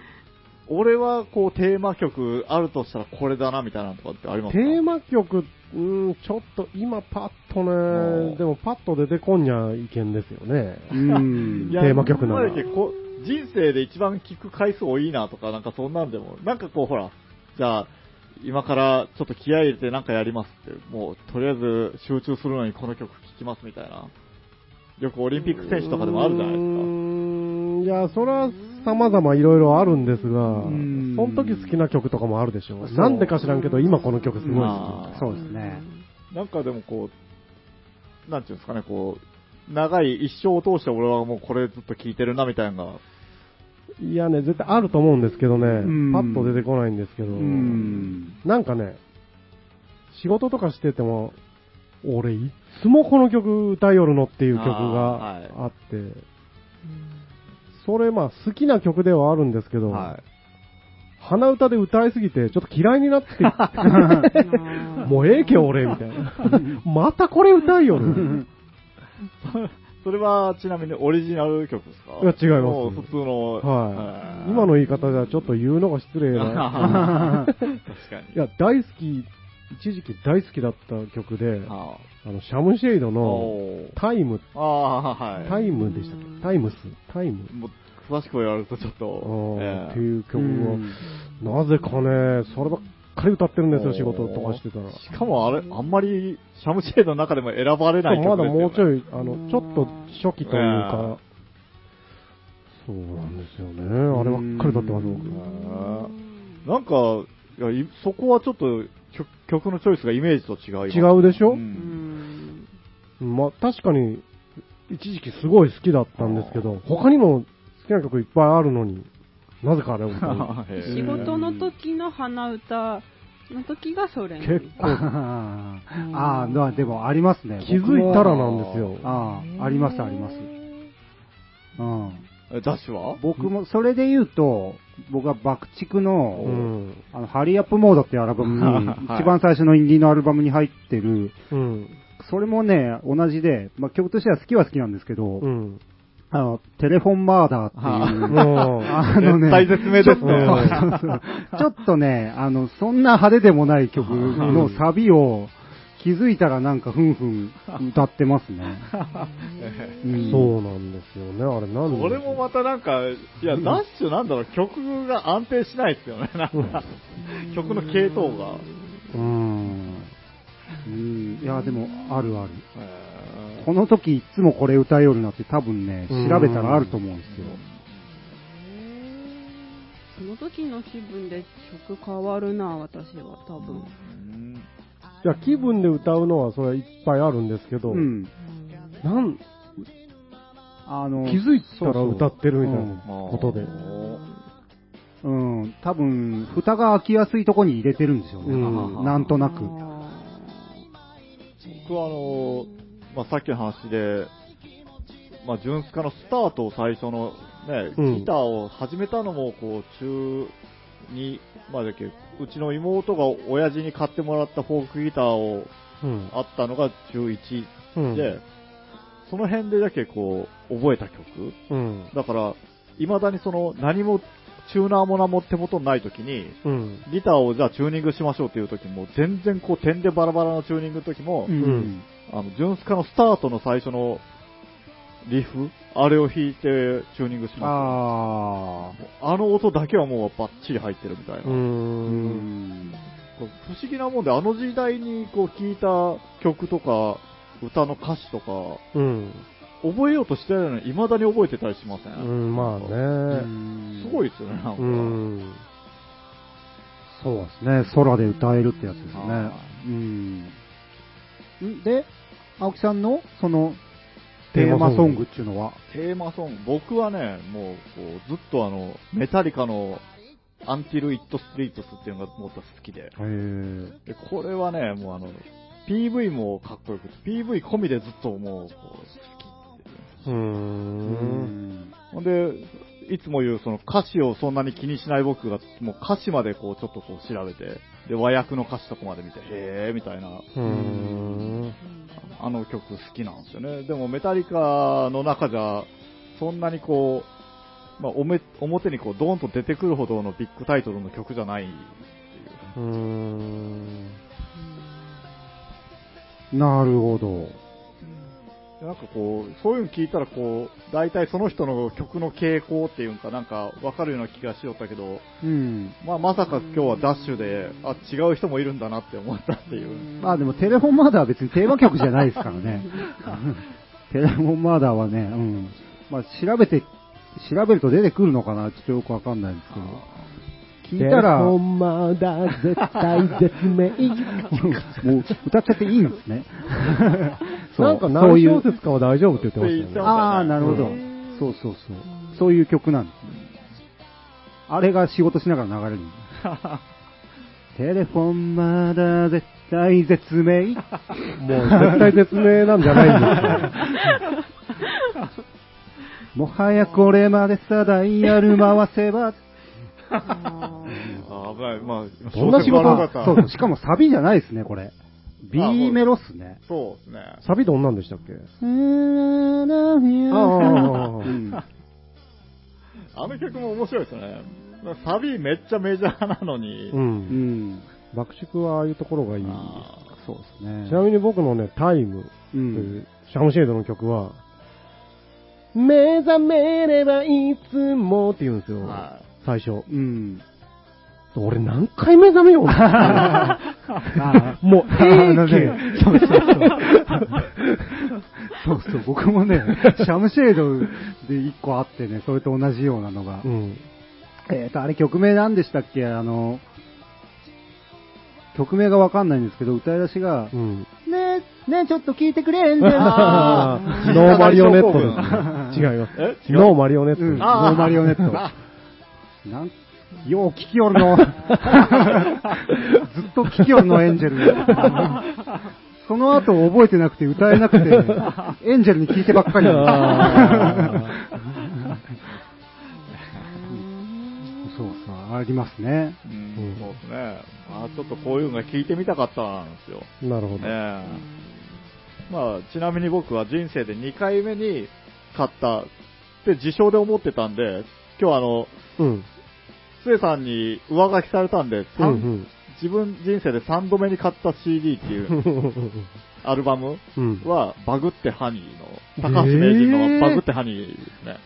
B: 俺はこうテーマ曲あるとしたらこれだなみたいなのとかってありますか？
D: テーマ曲、うん、ちょっと今パッと
B: うん
D: ね、でもパッと出てこんにゃいけんですよね。
A: うん
B: いや
D: テーマ曲なら
B: 今までこう人生で一番聴く回数多いなとか、なんかそんなんでも、なんかこうほら、じゃあ、今からちょっと気合い入れてなんかやりますって、もうとりあえず集中するのにこの曲聴きますみたいな。よくオリンピック選手とかでもあるじゃないですか。
D: うーんいや、それは様々いろいろあるんですが、
A: ん
D: その時好きな曲とかもあるでしょ。なんでか知らんけど、今この曲すごい好
B: あー
A: そうですね。
B: なんかでもこう、なんていうんですかね、こう、長い一生を通して俺はもうこれずっと聴いてるなみたいなのが、
D: き。いやね、絶対あると思うんですけどね、
A: ん
D: パッと出てこないんですけど、
A: うん。
D: なんかね、仕事とかしてても、俺いつもこの曲歌いよるのっていう曲があって、それまあ好きな曲ではあるんですけど、
B: はい。
D: 鼻歌で歌いすぎてちょっと嫌いになってきて、もうええけ俺みたいな。またこれ歌いよる。
B: それはちなみにオリジナル曲ですか？
D: いや違います
B: 普通の。
D: はい。今の言い方ではちょっと言うのが失礼な。
B: 確かに。
D: いや、大好き、一時期大好きだった曲で、
B: あ
D: あ。の、シャムシェイド
B: あ
D: のタイム、
B: はい。
D: タイムでしたっけ？タイムス？タイム。
B: 詳しく言われるとちょっと、
D: うん
B: ええ。
D: っていう曲
A: うん。
D: を、なぜかね、そればっかり歌ってるんですよ、仕事とかしてたら。
B: しかもあれ、あんまり、シャムシェードの中でも選ばれない
D: まだ
B: 曲ですよ、ね。
D: もうちょい、あの、ちょっと初期という
B: え
D: か、そうなんですよね。あればっかり歌ってます、僕。
B: なんか、いやいそこはちょっと曲曲のチョイスがイメージと違います。
D: 違うでしょ？
B: う
C: うん。ん
D: まあ、確かに、一時期すごい好きだったんですけど、他にも好きな曲いっぱいあるのに、なぜかあれを。
C: 仕事の時の鼻歌の時がそれなん
D: 結構、
A: ああでもありますね。
D: 気づいたらなんですよ。
A: ああ、ありますあります。うん。
B: えダッシュは？
A: 僕も、それで言うと、僕は爆竹
D: う
A: の、
D: ん。
A: あの、ハリーアップモードっていうアルバムに、
B: はい
A: 一番最初のインディーのアルバムに入ってる、
D: うん。
A: それもね、同じで、まあ、曲としては好きは好きなんですけど、
D: うん。
A: あの、テレフォンマーダーっていう、
D: もう、
A: あのね、
B: 絶対絶命ですね
A: ちょっとね、あの、そんな派手でもない曲のサビを気づいたらなんかふんふん歌ってますね。うん
D: そうなんですよね。あれなんで
B: 俺もまたなんか、いや、ダッシュなんだろう、曲が安定しないですよね、なんか、曲の系統が。
A: うん。うん。いや、でも、あるある。
B: え
A: この時いつもこれ歌いよるなって多分ね、
D: うん
A: 調べたらあると思うんですよ。
C: その時の気分で曲変わるな、私は多分。
B: うん
D: いや、気分で歌うのはそれはいっぱいあるんですけど、
A: うん。
D: なん、
A: あの、
D: 気づいたら歌ってるみたいな
B: まあ
D: ことで。
A: うん、うん多分、蓋が開きやすいとこに入れてるんでしょうね。
D: うん
A: なんとなく。
B: 僕はあの、まあ、さっきの話で、まあ、ジュンスカのスタートを最初のね、
D: うん
B: ギターを始めたのも、こう、中2までだけ、うちの妹が親父に買ってもらったフォークギターを、
D: うん。
B: あったのが中1
D: うん
B: で、その辺でだけこう、覚えた曲。
D: うん。
B: だから、未だにその、何も、チューナーも何も手元にない時に、
D: うん。
B: ギターをじゃあチューニングしましょうっていう時も、全然こう点でバラバラのチューニングの時も、
A: うん。
B: あの、ジュンスカのスタートの最初のリフ、あれを弾いてチューニングしま
A: あ
B: す。あの音だけはもうバッチリ入ってるみたいな。不思議なもんで、あの時代にこう聴いた曲とか、歌の歌詞とか、
D: うん。
B: 覚えようとしてるのに未だに覚えてたりしません、
D: うん、まあね。
B: すごいですよね、なんか。
D: うん。
A: そうですね。空で歌えるってやつですね
B: は。
A: うん。んで、青木さんの、その、
D: テ
A: テー
D: ーマソング
A: っていうのは、
B: テーマソング、僕はね、もう、こうずっとあの、メタリカの、アンティル・イット・ストリートスっていうのがもっと好きで。で、これはね、もうあの、PV もかっこよくて、PV 込みでずっともう、こう、好きっていう。
A: んん。
B: ほんで、いつも言うその歌詞をそんなに気にしない僕が、もう歌詞までこうちょっとこう調べて、で、和訳の歌詞とかまで見て、へーみたいな、
D: うん。
B: あの曲好きなんですよね。でもメタリカの中じゃ、そんなにこう、まあ、おめ表にこうドーンと出てくるほどのビッグタイトルの曲じゃないっていう。
D: うん。
A: なるほど。
B: でなんかこう、そういうの聞いたらこう、大体その人の曲の傾向っていうかなんかわかるような気がしよったけど、
A: うん。
B: まあまさか今日はダッシュで、あ、違う人もいるんだなって思ったっていう。
A: まあでもテレフォンマーダーは別にテーマ曲じゃないですからね。テレフォンマーダーはね、うん。まあ調べて、調べると出てくるのかなちょっとよくわかんないんですけど。聞いたら、
D: ほ
A: も
D: んまだ、絶対絶命。
A: う歌っちゃっていいんですね。そう
D: なんか
A: そう
D: 何
A: いう
D: 小節かは大丈夫って言ってましたよね。
A: ああ、なるほど
B: う。
A: そうそうそう。そういう曲なんです。あれが仕事しながら流れる。テレフォンまだ絶対絶命。
D: もう絶対絶命なんじゃないんですか。
A: もはやこれまでさ、ダイヤル回せば。
B: あ危ない。まあ、
D: どんな仕事
A: そう、しかもサビじゃないですね、これ。B メロっすね。
B: そうですね。
D: サビどんなんでしたっけ？
A: う
D: あ
A: ん
B: あの曲も面白いですよね。サビめっちゃメジャー。なのに。
D: う。
A: うんん。
D: 爆竹はああいうところがいい。
B: あ
A: そうですね。
D: ちなみに僕のね、タイム
A: う
D: と
A: ん。
D: いうシャムシェー。ドの曲は、目覚めればいつもって言うんですよ。
B: は
D: 最初。
A: うん。
D: 俺何回目覚めよう
A: あ
D: もう、ええけ
A: ね、そうそうそう。そうそう、僕もね、シャムシェードで一個あってね、それと同じようなのが。
D: うん。
A: えっ、と、あれ曲名なんでしたっけ？あの、曲名がわかんないんですけど、歌い出しが、
D: うん。
A: ねえ、ねえ、ちょっと聞いてくれ、エンジェル
D: あ
B: ー
D: ーノーマリオネット
B: 静
D: です。違います。
B: え違う？
D: ノーマリオネット。
A: ノーマリオネット。
B: あ
A: なん、よう聞きよるの。ずっと聞きよるの、エンジェル。その後覚えてなくて歌えなくて、エンジェルに聞いてばっかりそうそう、ありますね。
B: うん、そうですね。あちょっとこういうのが聞いてみたかったなんですよ。
D: なるほど。
B: ねえまあ、ちなみに僕は人生で2回目に買ったって自称で思ってたんで、今日あの、
D: うん。
B: スエさんに上書きされたんで、
D: うん
B: 三自分人生で3度目に買った CD っていう
D: うん。
B: アルバム
D: うん。
B: は、バグってハニーの、高橋名人のバグってハニーですね。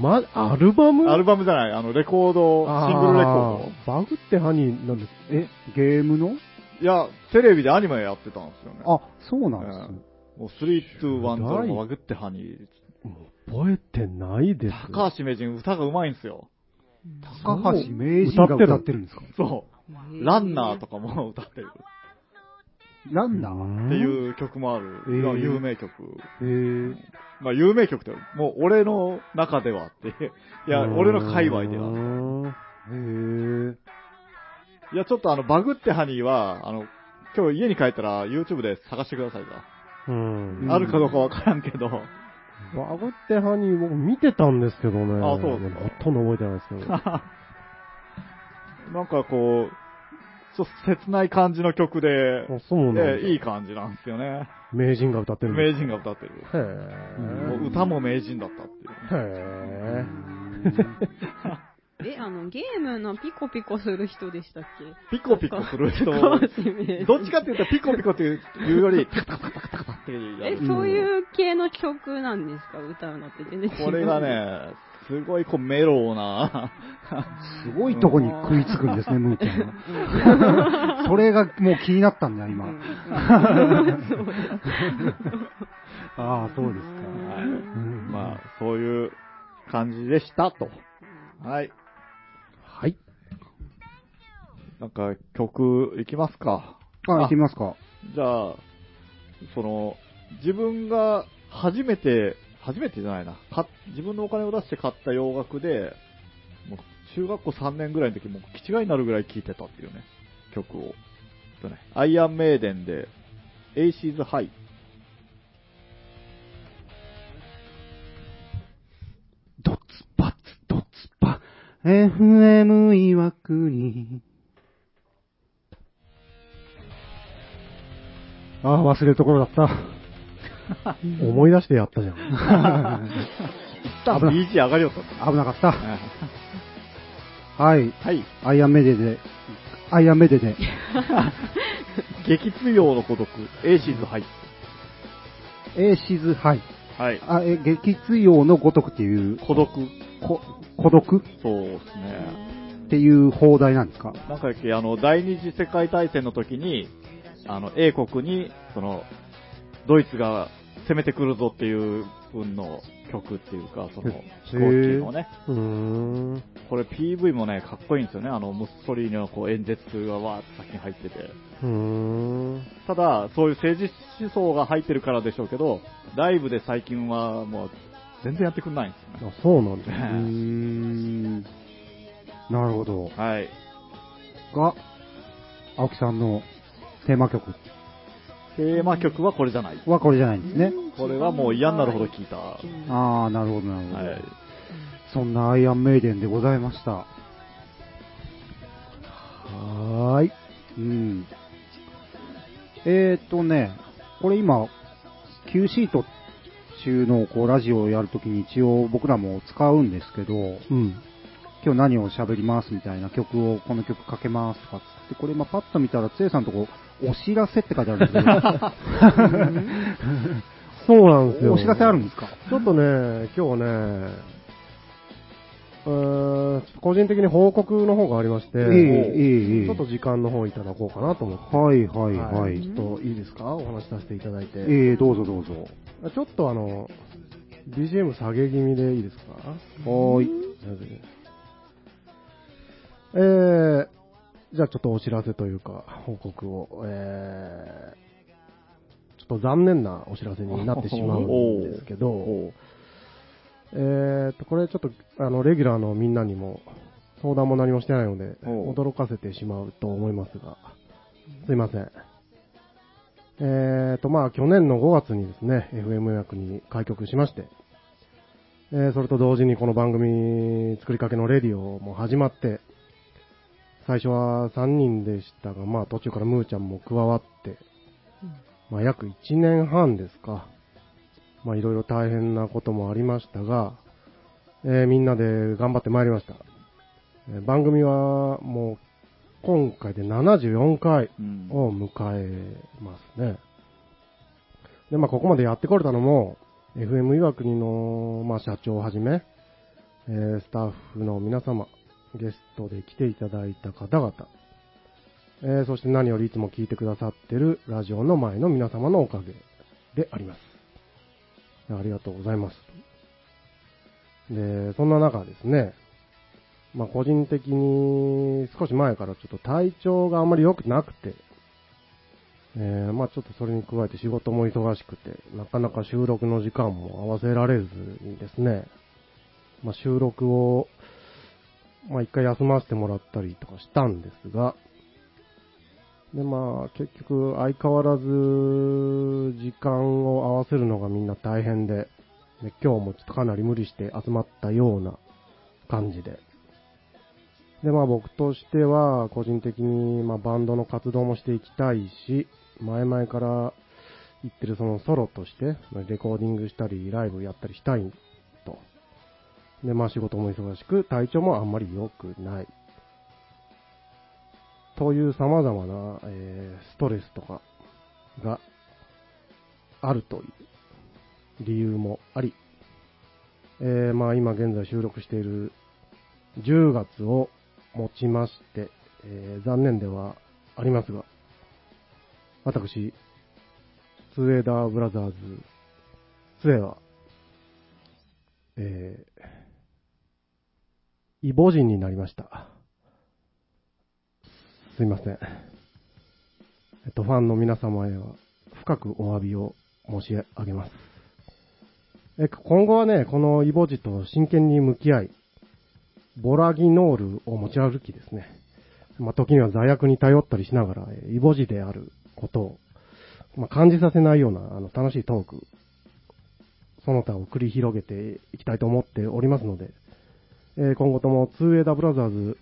D: ま、アルバム？
B: アルバムじゃない、あの、レコード、シングルレコー
D: あーバグってハニーなんです。
A: え、ゲームの？
B: ド。いや、テレビでアニメやってたんですよね。
A: あ、そうなんですね。
B: もう3、2、1、
D: すごい
B: 0バグってハニー。
D: 覚えてないです。
B: 高橋名人歌が上手いんですよ。
A: 高橋名人が歌ってるんですか？
B: そう。ランナーとかも歌ってる。
A: なんだ
B: っていう曲もある、
A: えー
B: まあ有名曲。
A: へー
B: まあ有名曲って、もう俺の中ではって、いや、俺の界隈では。
D: は。
A: へー
B: いや、ちょっとあの、バグってハニーは、あの、今日家に帰ったら YouTube で探してくださいか。
D: うん。
B: あるかどうかわからんけど、
D: バグってハニー僕見てたんですけどね。
B: あそうですか
D: ほとんど覚えてないですけど。
B: なんかこう、ちょっと切ない感じの曲で、
D: あそうなんだ。
B: えいい感じなんですよね。
D: 名人が歌ってる
B: 名人が歌ってる。
D: へ
B: もう歌も名人だったっていう。
D: え。へ
C: え、あの、ゲームのピコピコする人でしたっけ？
B: ピコピコする人。どっちかっていうとピコピコっていうより、タカタカタカタカタっていうや
C: え、
B: る。
C: そういう系の曲なんですか？歌うのって全然違う。
B: これがね、すごいこうメローな、
A: すごいとこに食いつくんですね、ムーちゃんは。それがもう気になったんだ、今。ああ、そうですか。
B: はい
A: うん
B: まあ、そういう感じでしたと。はい。
D: はい。
B: なんか曲いきますか。
A: あ、行ってみますか。
B: じゃあ、その、自分が初めて、初めてじゃないな、か自分のお金を出して買った洋楽で、もう中学校3年ぐらいの時もう気違いになるぐらい聴いてたっていうね、曲を。とね、アイアンメイデンで、 Aces High。
A: ドツバツ、ドツバ。FM 岩国。ああ、忘れるところだった。
D: 思い出してやったじゃん。
B: 一旦 BG 上がりよった。
A: 危なかった。
B: ね
A: はい。
B: はい。
A: アイアンメデで、アイアンメデで、
B: 撃墜王の孤独、
A: Aces High。 Aces High。
B: はい。
A: あ、え、撃墜王のごとくっていう、
B: 孤独。
A: こ孤独？っ
B: そうですね。
A: ていう邦題なんですか？
B: なんかあの、第二次世界大戦の時に、あの、英国に、その、ドイツが攻めてくるぞっていう分の曲っていうか、その、飛行機のね。これ PV もね、かっこいいんですよね。あの、ムッソリーニのこう演説がわーって先に入ってて。ただ、そういう政治思想が入ってるからでしょうけど、ライブで最近はもう、全然やってくんないんですよね。
D: あ、そうなんだ。
A: うーん。なるほど。
B: はい。
A: が、青木さんのテーマ曲
B: テーマ曲はこれじゃない。
A: はこれじゃないんですね。
B: これはもう嫌になるほど聞いた。
A: ああ、なるほど、なるほど。
B: はい。
A: そんなアイアンメイデンでございました。
D: はーい。
A: うん。えーとね、これ今、Q シート中のこうラジオをやるときに一応僕らも使うんですけど、
D: うん。
A: 今日何を喋りますみたいな曲を、この曲かけますとかって、これ今パッと見たら、つえさんのとこ、お知らせって書いてあるんですけど、
D: そうなんですよ。
A: お知らせあるんですか？
D: ちょっとね、今日はね、うーん個人的に報告の方がありまして、
A: ええええ
D: ちょっと時間の方いただこうかなと思って。
A: はいはいはい。
D: ちょっといいですか？お話しさせていただいて。
A: ええどうぞどうぞ。
D: ちょっとあの、BGM 下げ気味でいいですか？
A: はーい。
D: えー、じゃあちょっとお知らせというか、報告を、えー、ちょっと残念なお知らせになってしまうんですけど、えーと、これちょっと、あの、レギュラーのみんなにも、相談も何もしてないので、驚かせてしまうと思いますが、すいません。えーと、まあ、去年の5月にですね、FM 役に開局しまして、えーそれと同時にこの番組作りかけのレディオも始まって、最初は3人でしたが、まあ途中からムーちゃんも加わって、まあ約1年半ですか。まあいろいろ大変なこともありましたが、えーみんなで頑張ってまいりました。えー番組はもう今回で74回
B: うん
D: を迎えますね。で、まあここまでやってこれたのも、FM 岩国の、まあ、社長をはじめ、えースタッフの皆様、ゲストで来ていただいた方々、えーそして何よりいつも聞いてくださってるラジオの前の皆様のおかげであります。ありがとうございます。で、そんな中ですね、まあ個人的に少し前からちょっと体調があまり良くなくて、えーまあちょっとそれに加えて仕事も忙しくて、なかなか収録の時間も合わせられずにですね、まあ収録を、まあ一回休ませてもらったりとかしたんですが、でまあ結局相変わらず時間を合わせるのがみんな大変で、で今日もちょっとかなり無理して集まったような感じで、で、まあ僕としては、個人的に、まバンドの活動もしていきたいし、前々から言ってるそのソロとして、レコーディングしたり、ライブやったりしたい。で、まあ仕事も忙しく、体調もあんまり良くない。という様々な、えーストレスとかがあるという理由もあり、えーまあ今現在収録している10月をもちまして、えー残念ではありますが、私、ツーエーダーブラザーズ、ツエは、えー、イボ人になりました。すいません。えっと、ファンの皆様へは深くお詫びを申し上げます。え今後はね、このイボジと真剣に向き合い、ボラギノールを持ち歩きですね。まあ、時には罪悪に頼ったりしながら、イボジであることを、まあ、感じさせないようなあの楽しいトーク、その他を繰り広げていきたいと思っておりますので、えー今後とも 2A ブラザーズ、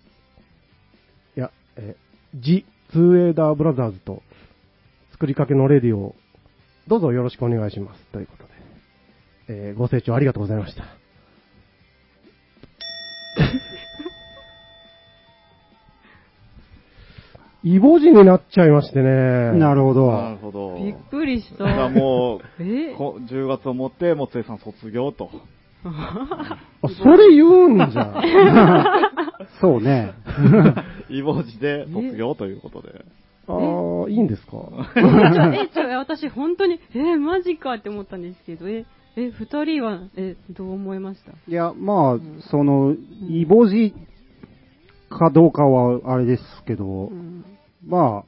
D: いや、えー、ジ 2A ブラザーズと作りかけのレディオをどうぞよろしくお願いします。ということで、えーご清聴ありがとうございました。イボジになっちゃいましてね。
A: なるほど。
B: なるほど。
C: びっくりした。
B: もう、
C: え？
B: こ10月をもって、もつえさん卒業と。
D: あそれ言うんじゃん。
A: そうね。
B: イボジで卒業ということで。
D: ああ、いいんですか？
C: え、ちょ、私本当に、え、マジかって思ったんですけど、え、え、二人は、え、どう思いました？
A: いや、まあ、その、イボジかどうかはあれですけど
C: う、ん。
A: まあ、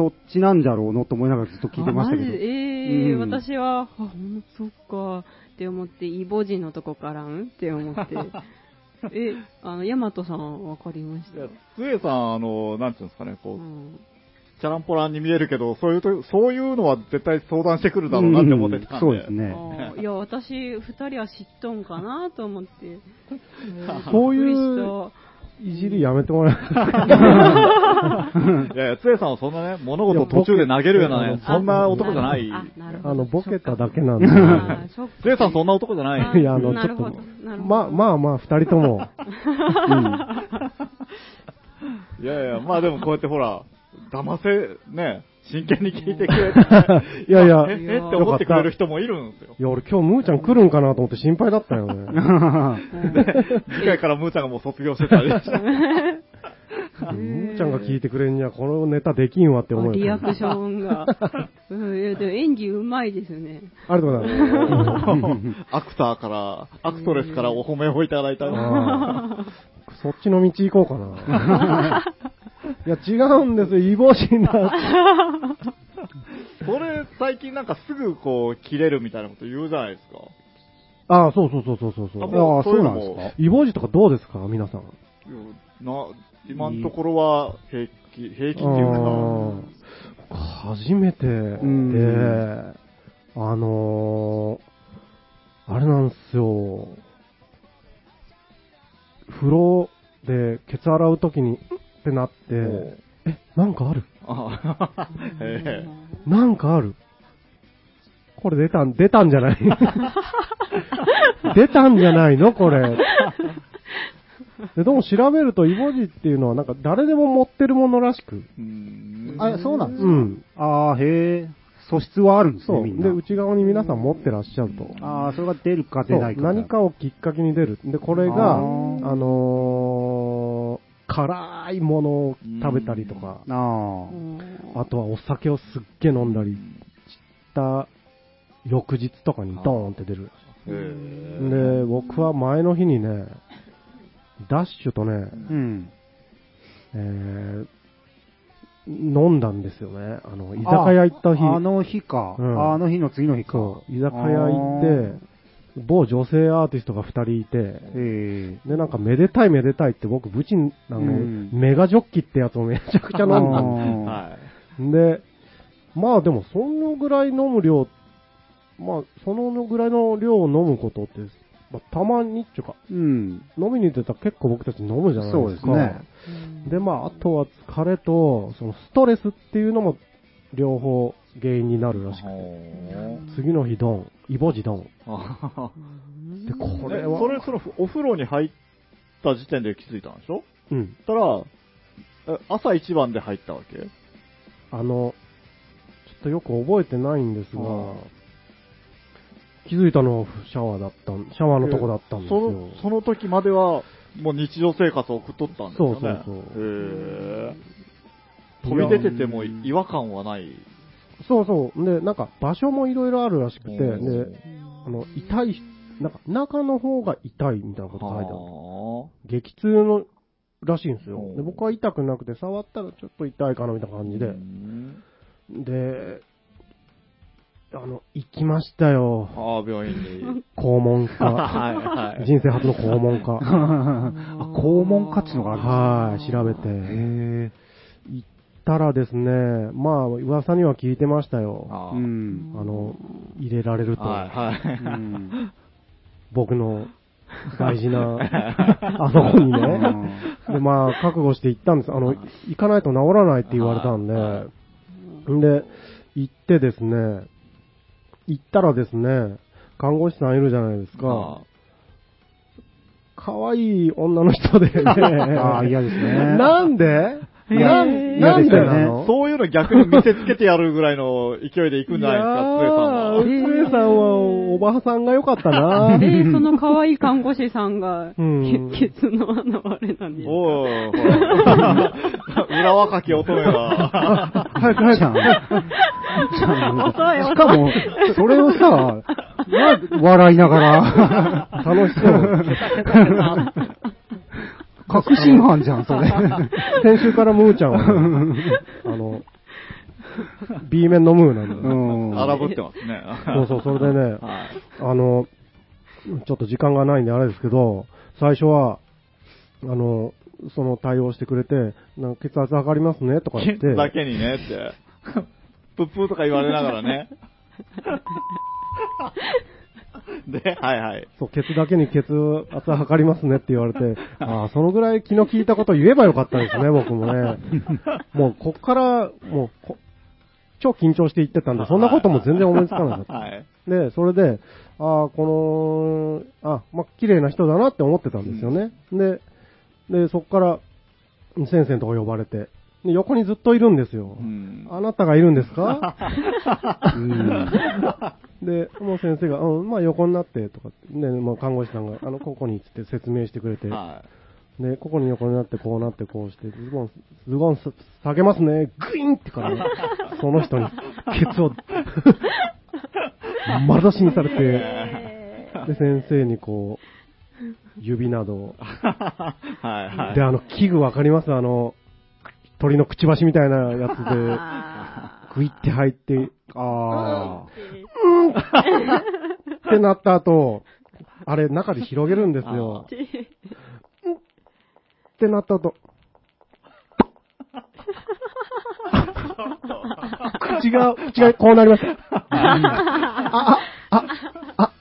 A: そっちなんじゃろうのと思いながらずっと聞いてましたけど
C: あマジ？ええ
A: うん
C: 私は、あ、ほんそっか、って思って、イボジのとこからん？って思って。え、あの、ヤマトさんわかりました？
B: いやつえさん、あの、なんていうんですかね、こう、
C: うん
B: チャランポランに見えるけど、そういうと、そういうのは絶対相談してくるだろうなって思ってたんで。
A: うんそうですね。
C: いや、私、二人は知っとんかなと思って。
D: そういういじりやめてもらえ
B: いやいや、つえさんはそんなね、物事を途中で投げるようなね、そんな男じゃない。
C: あ、なるほど。
D: あの、ボケただけ
C: な
D: なんで。
B: つえさんそんな男じゃない。
D: いや、あの、ちょっとまあまあまあ、二人とも、
B: いやいや、まあでもこうやってほら、騙せ、ね、真剣に聞いてくれて、
D: いやいや、
B: え、えって思ってくれる人もいるんですよ。
D: いや、俺今日ムーちゃん来るんかなと思って心配だったよね。
B: 次回からムーちゃんがもう卒業してたりして。
D: ムーちゃんが聞いてくれんには、このネタできんわって思うよ。
C: リアクションが。うん、いや、でも演技うまいですね。
D: ありがとうございます。
B: アクターから、アクトレスからお褒めをいただいた。
D: あーそっちの道行こうかな。いや、違うんですよ。イボジになっ
B: それ、最近なんかすぐこう、切れるみたいなこと言うじゃないですか。
D: ああ、そうそうそうそうそうそ
B: あ
D: う。
A: ああ、そうなんですか？
D: イボジとかどうですか？皆さん。
B: な、今のところは平気、平気っていうか、
D: うん初めてで、
A: ん
D: あのー、あれなんですよ。風呂でケツ洗うときに、ってなって、え、なんかある？
B: あえ
D: なんかある？これ出たん、出たんじゃない？出たんじゃないの？これ。で、どうも調べると、イボジっていうのはなんか誰でも持ってるものらしく。
A: あ、そうなんですか？
D: うん。
A: ああ、へえ。素質はあるんですね、
D: そう。
A: みんな。
D: で、内側に皆さん持ってらっしゃると。
A: ああ、それが出るか出ないか。
D: 何かをきっかけに出る。で、これが、あ
A: あー
D: のー、辛いものを食べたりとか、
A: ああ。
D: あとはお酒をすっげえ飲んだりした翌日とかにドーンって出る。
B: え
D: で、僕は前の日にね、ダッシュとね、
A: うん。
D: えー、飲んだんですよね。あの、居酒屋行った日。
A: ああの日か、
D: うん
A: あの日の次の日か。
D: そう、居酒屋行って、某女性アーティストが二人いて、
A: ええ
D: で、なんか、めでたいめでたいって僕、ブチン、あの、
A: うん
D: メガジョッキってやつをめちゃくちゃ飲んだん
A: あ
B: は
D: です。で、まあでも、そのぐらい飲む量、まあ、そのぐらいの量を飲むことって、まあ、たまにっていうか、
A: うん。
D: 飲みに行ってたら結構僕たち飲むじゃないですか。
A: そうですね。
D: で、まあ、あとは疲れと、そのストレスっていうのも両方原因になるらしくて、次の日ドン、イボジドン。
B: い。
D: で、これ
B: え
D: は、
B: それ、その、お風呂に入った時点で気づいたんでしょ？
D: うん。
B: そしたら、え朝一番で入ったわけ？
D: あの、ちょっとよく覚えてないんですが
B: あ、
D: 気づいたのはシャワーだったん、シャワーのとこだったんですよ。
B: その、その時までは、もう日常生活を送っとったんですよね？
D: そうそうそう
B: へー飛び出てても違和感はない？
D: そうそう。で、なんか場所もいろいろあるらしくて、で、
B: うん
D: あの、痛い、なんか中の方が痛いみたいなこと書いてある。
B: は
D: 激痛のらしいんですよ
B: う。ん
D: で僕は痛くなくて、触ったらちょっと痛いかなみたいな感
B: あ
D: じで
B: う。ん
D: で、あの、行きましたよ。
B: ああ、病院に。
D: 肛門科。
B: はいはい。
D: 人生初の肛門科。
A: あ、肛門価値のがあるんです
D: はい、調べて。
A: へ
D: 行ったらですね、まあ、噂には聞いてましたよ。
B: あ
A: え。うん。
D: あの、入れられると、
B: はいはい。
A: うん
D: 僕の大事な、あそこにね。で、まあ、覚悟して行ったんです。あの、行かないと治らないって言われたんで、
B: は
D: んで、行ってですね、行ったらですね、看護師さんいるじゃないですか。可愛い女の人でね。
A: ああ、嫌ですね。
D: なんで？
A: いや
D: なんなんでなの
B: そういうの逆に見せつけてやるぐらいの勢いで行くんじゃないですか、つえさんは。
D: つえさんはおばさんが良かったな。
C: で その可愛い看護師さんが、
D: うん
C: ケツの穴割れなんですか？
B: おい、ほら。裏若き乙女が。
D: 早く早く。
A: ちゃん。
C: 遅い
A: しかも、それをさ、な笑いながら、
D: 楽しそう。
A: 確信犯じゃん、それ。
D: 先週からムーちゃんはね、あの、B 面のムーなんで。
A: うん。
B: 荒ぶってますね。
D: そうそう、それでね、
B: はい。
D: あの、ちょっと時間がないんであれですけど、最初は、あの、その対応してくれて、なんか血圧上がりますねとか言って、
B: だけにねって。プップーとか言われながらね。で、はいはい。
D: そう、ケツだけに血圧測りますねって言われて、ああ、そのぐらい気の利いたこと言えばよかったですね、僕もね。もう、こっから、もうこ、超緊張して言ってたんで、そんなことも全然思いつかなかった。
B: はい。
D: で、それで、ああ、この、あ、まあ、綺麗な人だなって思ってたんですよね。で、で、そっから、先生のとこ呼ばれて、で横にずっといるんですよ。
B: うん。
D: あなたがいるんですか？
A: うん。
D: で、もう先生が、うん、まあ横になって、とかって、ね、まあ看護師さんが、あの、ここにつって説明してくれて、
B: は
D: で、ここに横になって、こうなって、こうして、ズボン、ズボンさ下げますね、グイーンってから、ね、その人に、ケツを、丸出しにされて、で、先生にこう、指などを、
B: い。はいはい。
D: で、あの、器具わかります？あの、鳥のくちばしみたいなやつで、
C: あ
D: グイって入って、
A: あ
D: ってなった後、あれ、中で広げるんですよ。ってなった後、口が、口がこうなりました。あ、あ、あ、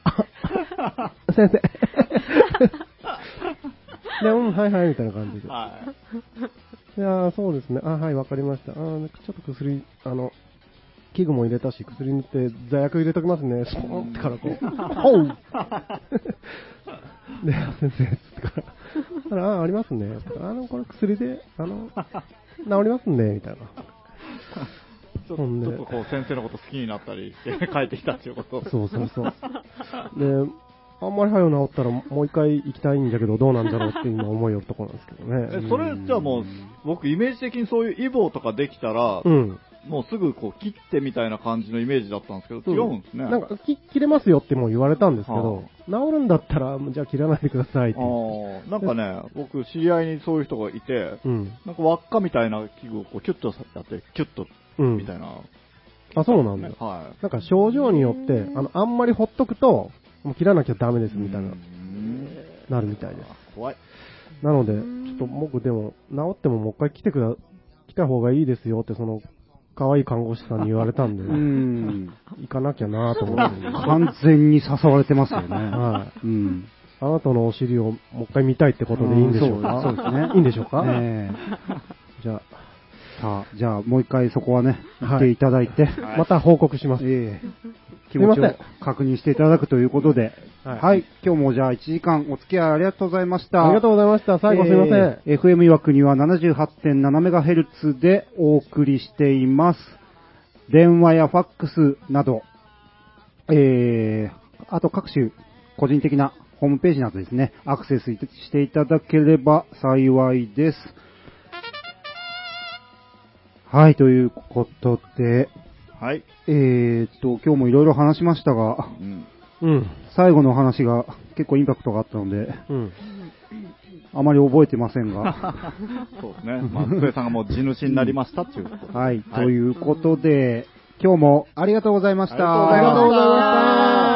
D: あ、先生。で、うん、はいはい、みたいな感じで。
B: はい
D: やーそうですね。あ、はい、わかりました。あーちょっと薬、あの、器具も入れたし、薬塗って座薬入れときますね。スポーンってからこう、ほうで、先生、つってから、ああ、ありますね。あの、これ薬で、あの、治りますね、みたいな。
B: ちょっとこう先生のこと好きになったりして帰ってきたっていうこと。
D: そうそうそう。で、あんまり早く治ったらもう一回行きたいんだけど、どうなんだろうって今思いよるところなんですけどね。
B: えそれじゃあもう、僕イメージ的にそういうイボとかできたら、
D: うん。
B: もうすぐこう切ってみたいな感じのイメージだったんですけど、違うんですね。
D: なんか、き切れますよっても言われたんですけ
B: は
D: ど、治るんだったら、じゃあ切らないでくださいって。
B: あーなんかね、僕、知り合いにそういう人がいて、
D: うん。
B: なんか輪っかみたいな器具をこうキュッとやって、キュッと
D: うん。
B: みたいな。
D: あ、そうなんだ
B: ね。は
D: なんか症状によって、あの、あんまりほっとくと、もう切らなきゃダメです
B: い。
D: みたいな
B: う、ん
D: なるみたいです。
B: 怖い。
D: なので、ちょっと僕でも、治ってももう一回来てくだ、来た方がいいですよって、その、可愛い看護師さんに言われたんで、
A: うん。
D: 行かなきゃなと思って。
A: 完全に誘われてますよね。
D: はい。
A: うん。
D: あなたのお尻をもう一回見たいってことでいいんでしょうか？
A: そうですね。
D: いいんでしょうか、
A: ええ
D: じゃ
A: さあ、じゃあもう一回そこはね、
D: はい
A: 行っていただいて、
D: あ、また報告します。
A: ええ気持ちを確認していただくということで、
D: は
A: はいい、今日もじゃあ1時間お付き合いありがとうございました。
D: ありがとうございました。最後すいません。
A: えー FM 岩国は 78.7MHz でお送りしています。電話やファックスなど、えー、あと各種個人的なホームページなどですね、アクセスしていただければ幸いです。はい、ということで、
B: はい。
A: えーっと、今日もいろいろ話しましたが、
B: うん。
D: うん。
A: 最後の話が結構インパクトがあったので、
D: うん。
A: あまり覚えてませんが、
B: そうですね。まあ、福江さんがもう地主になりましたっていうことで
A: はい、ということで、今日も。
B: ありがとうございました
D: ありがとうございました。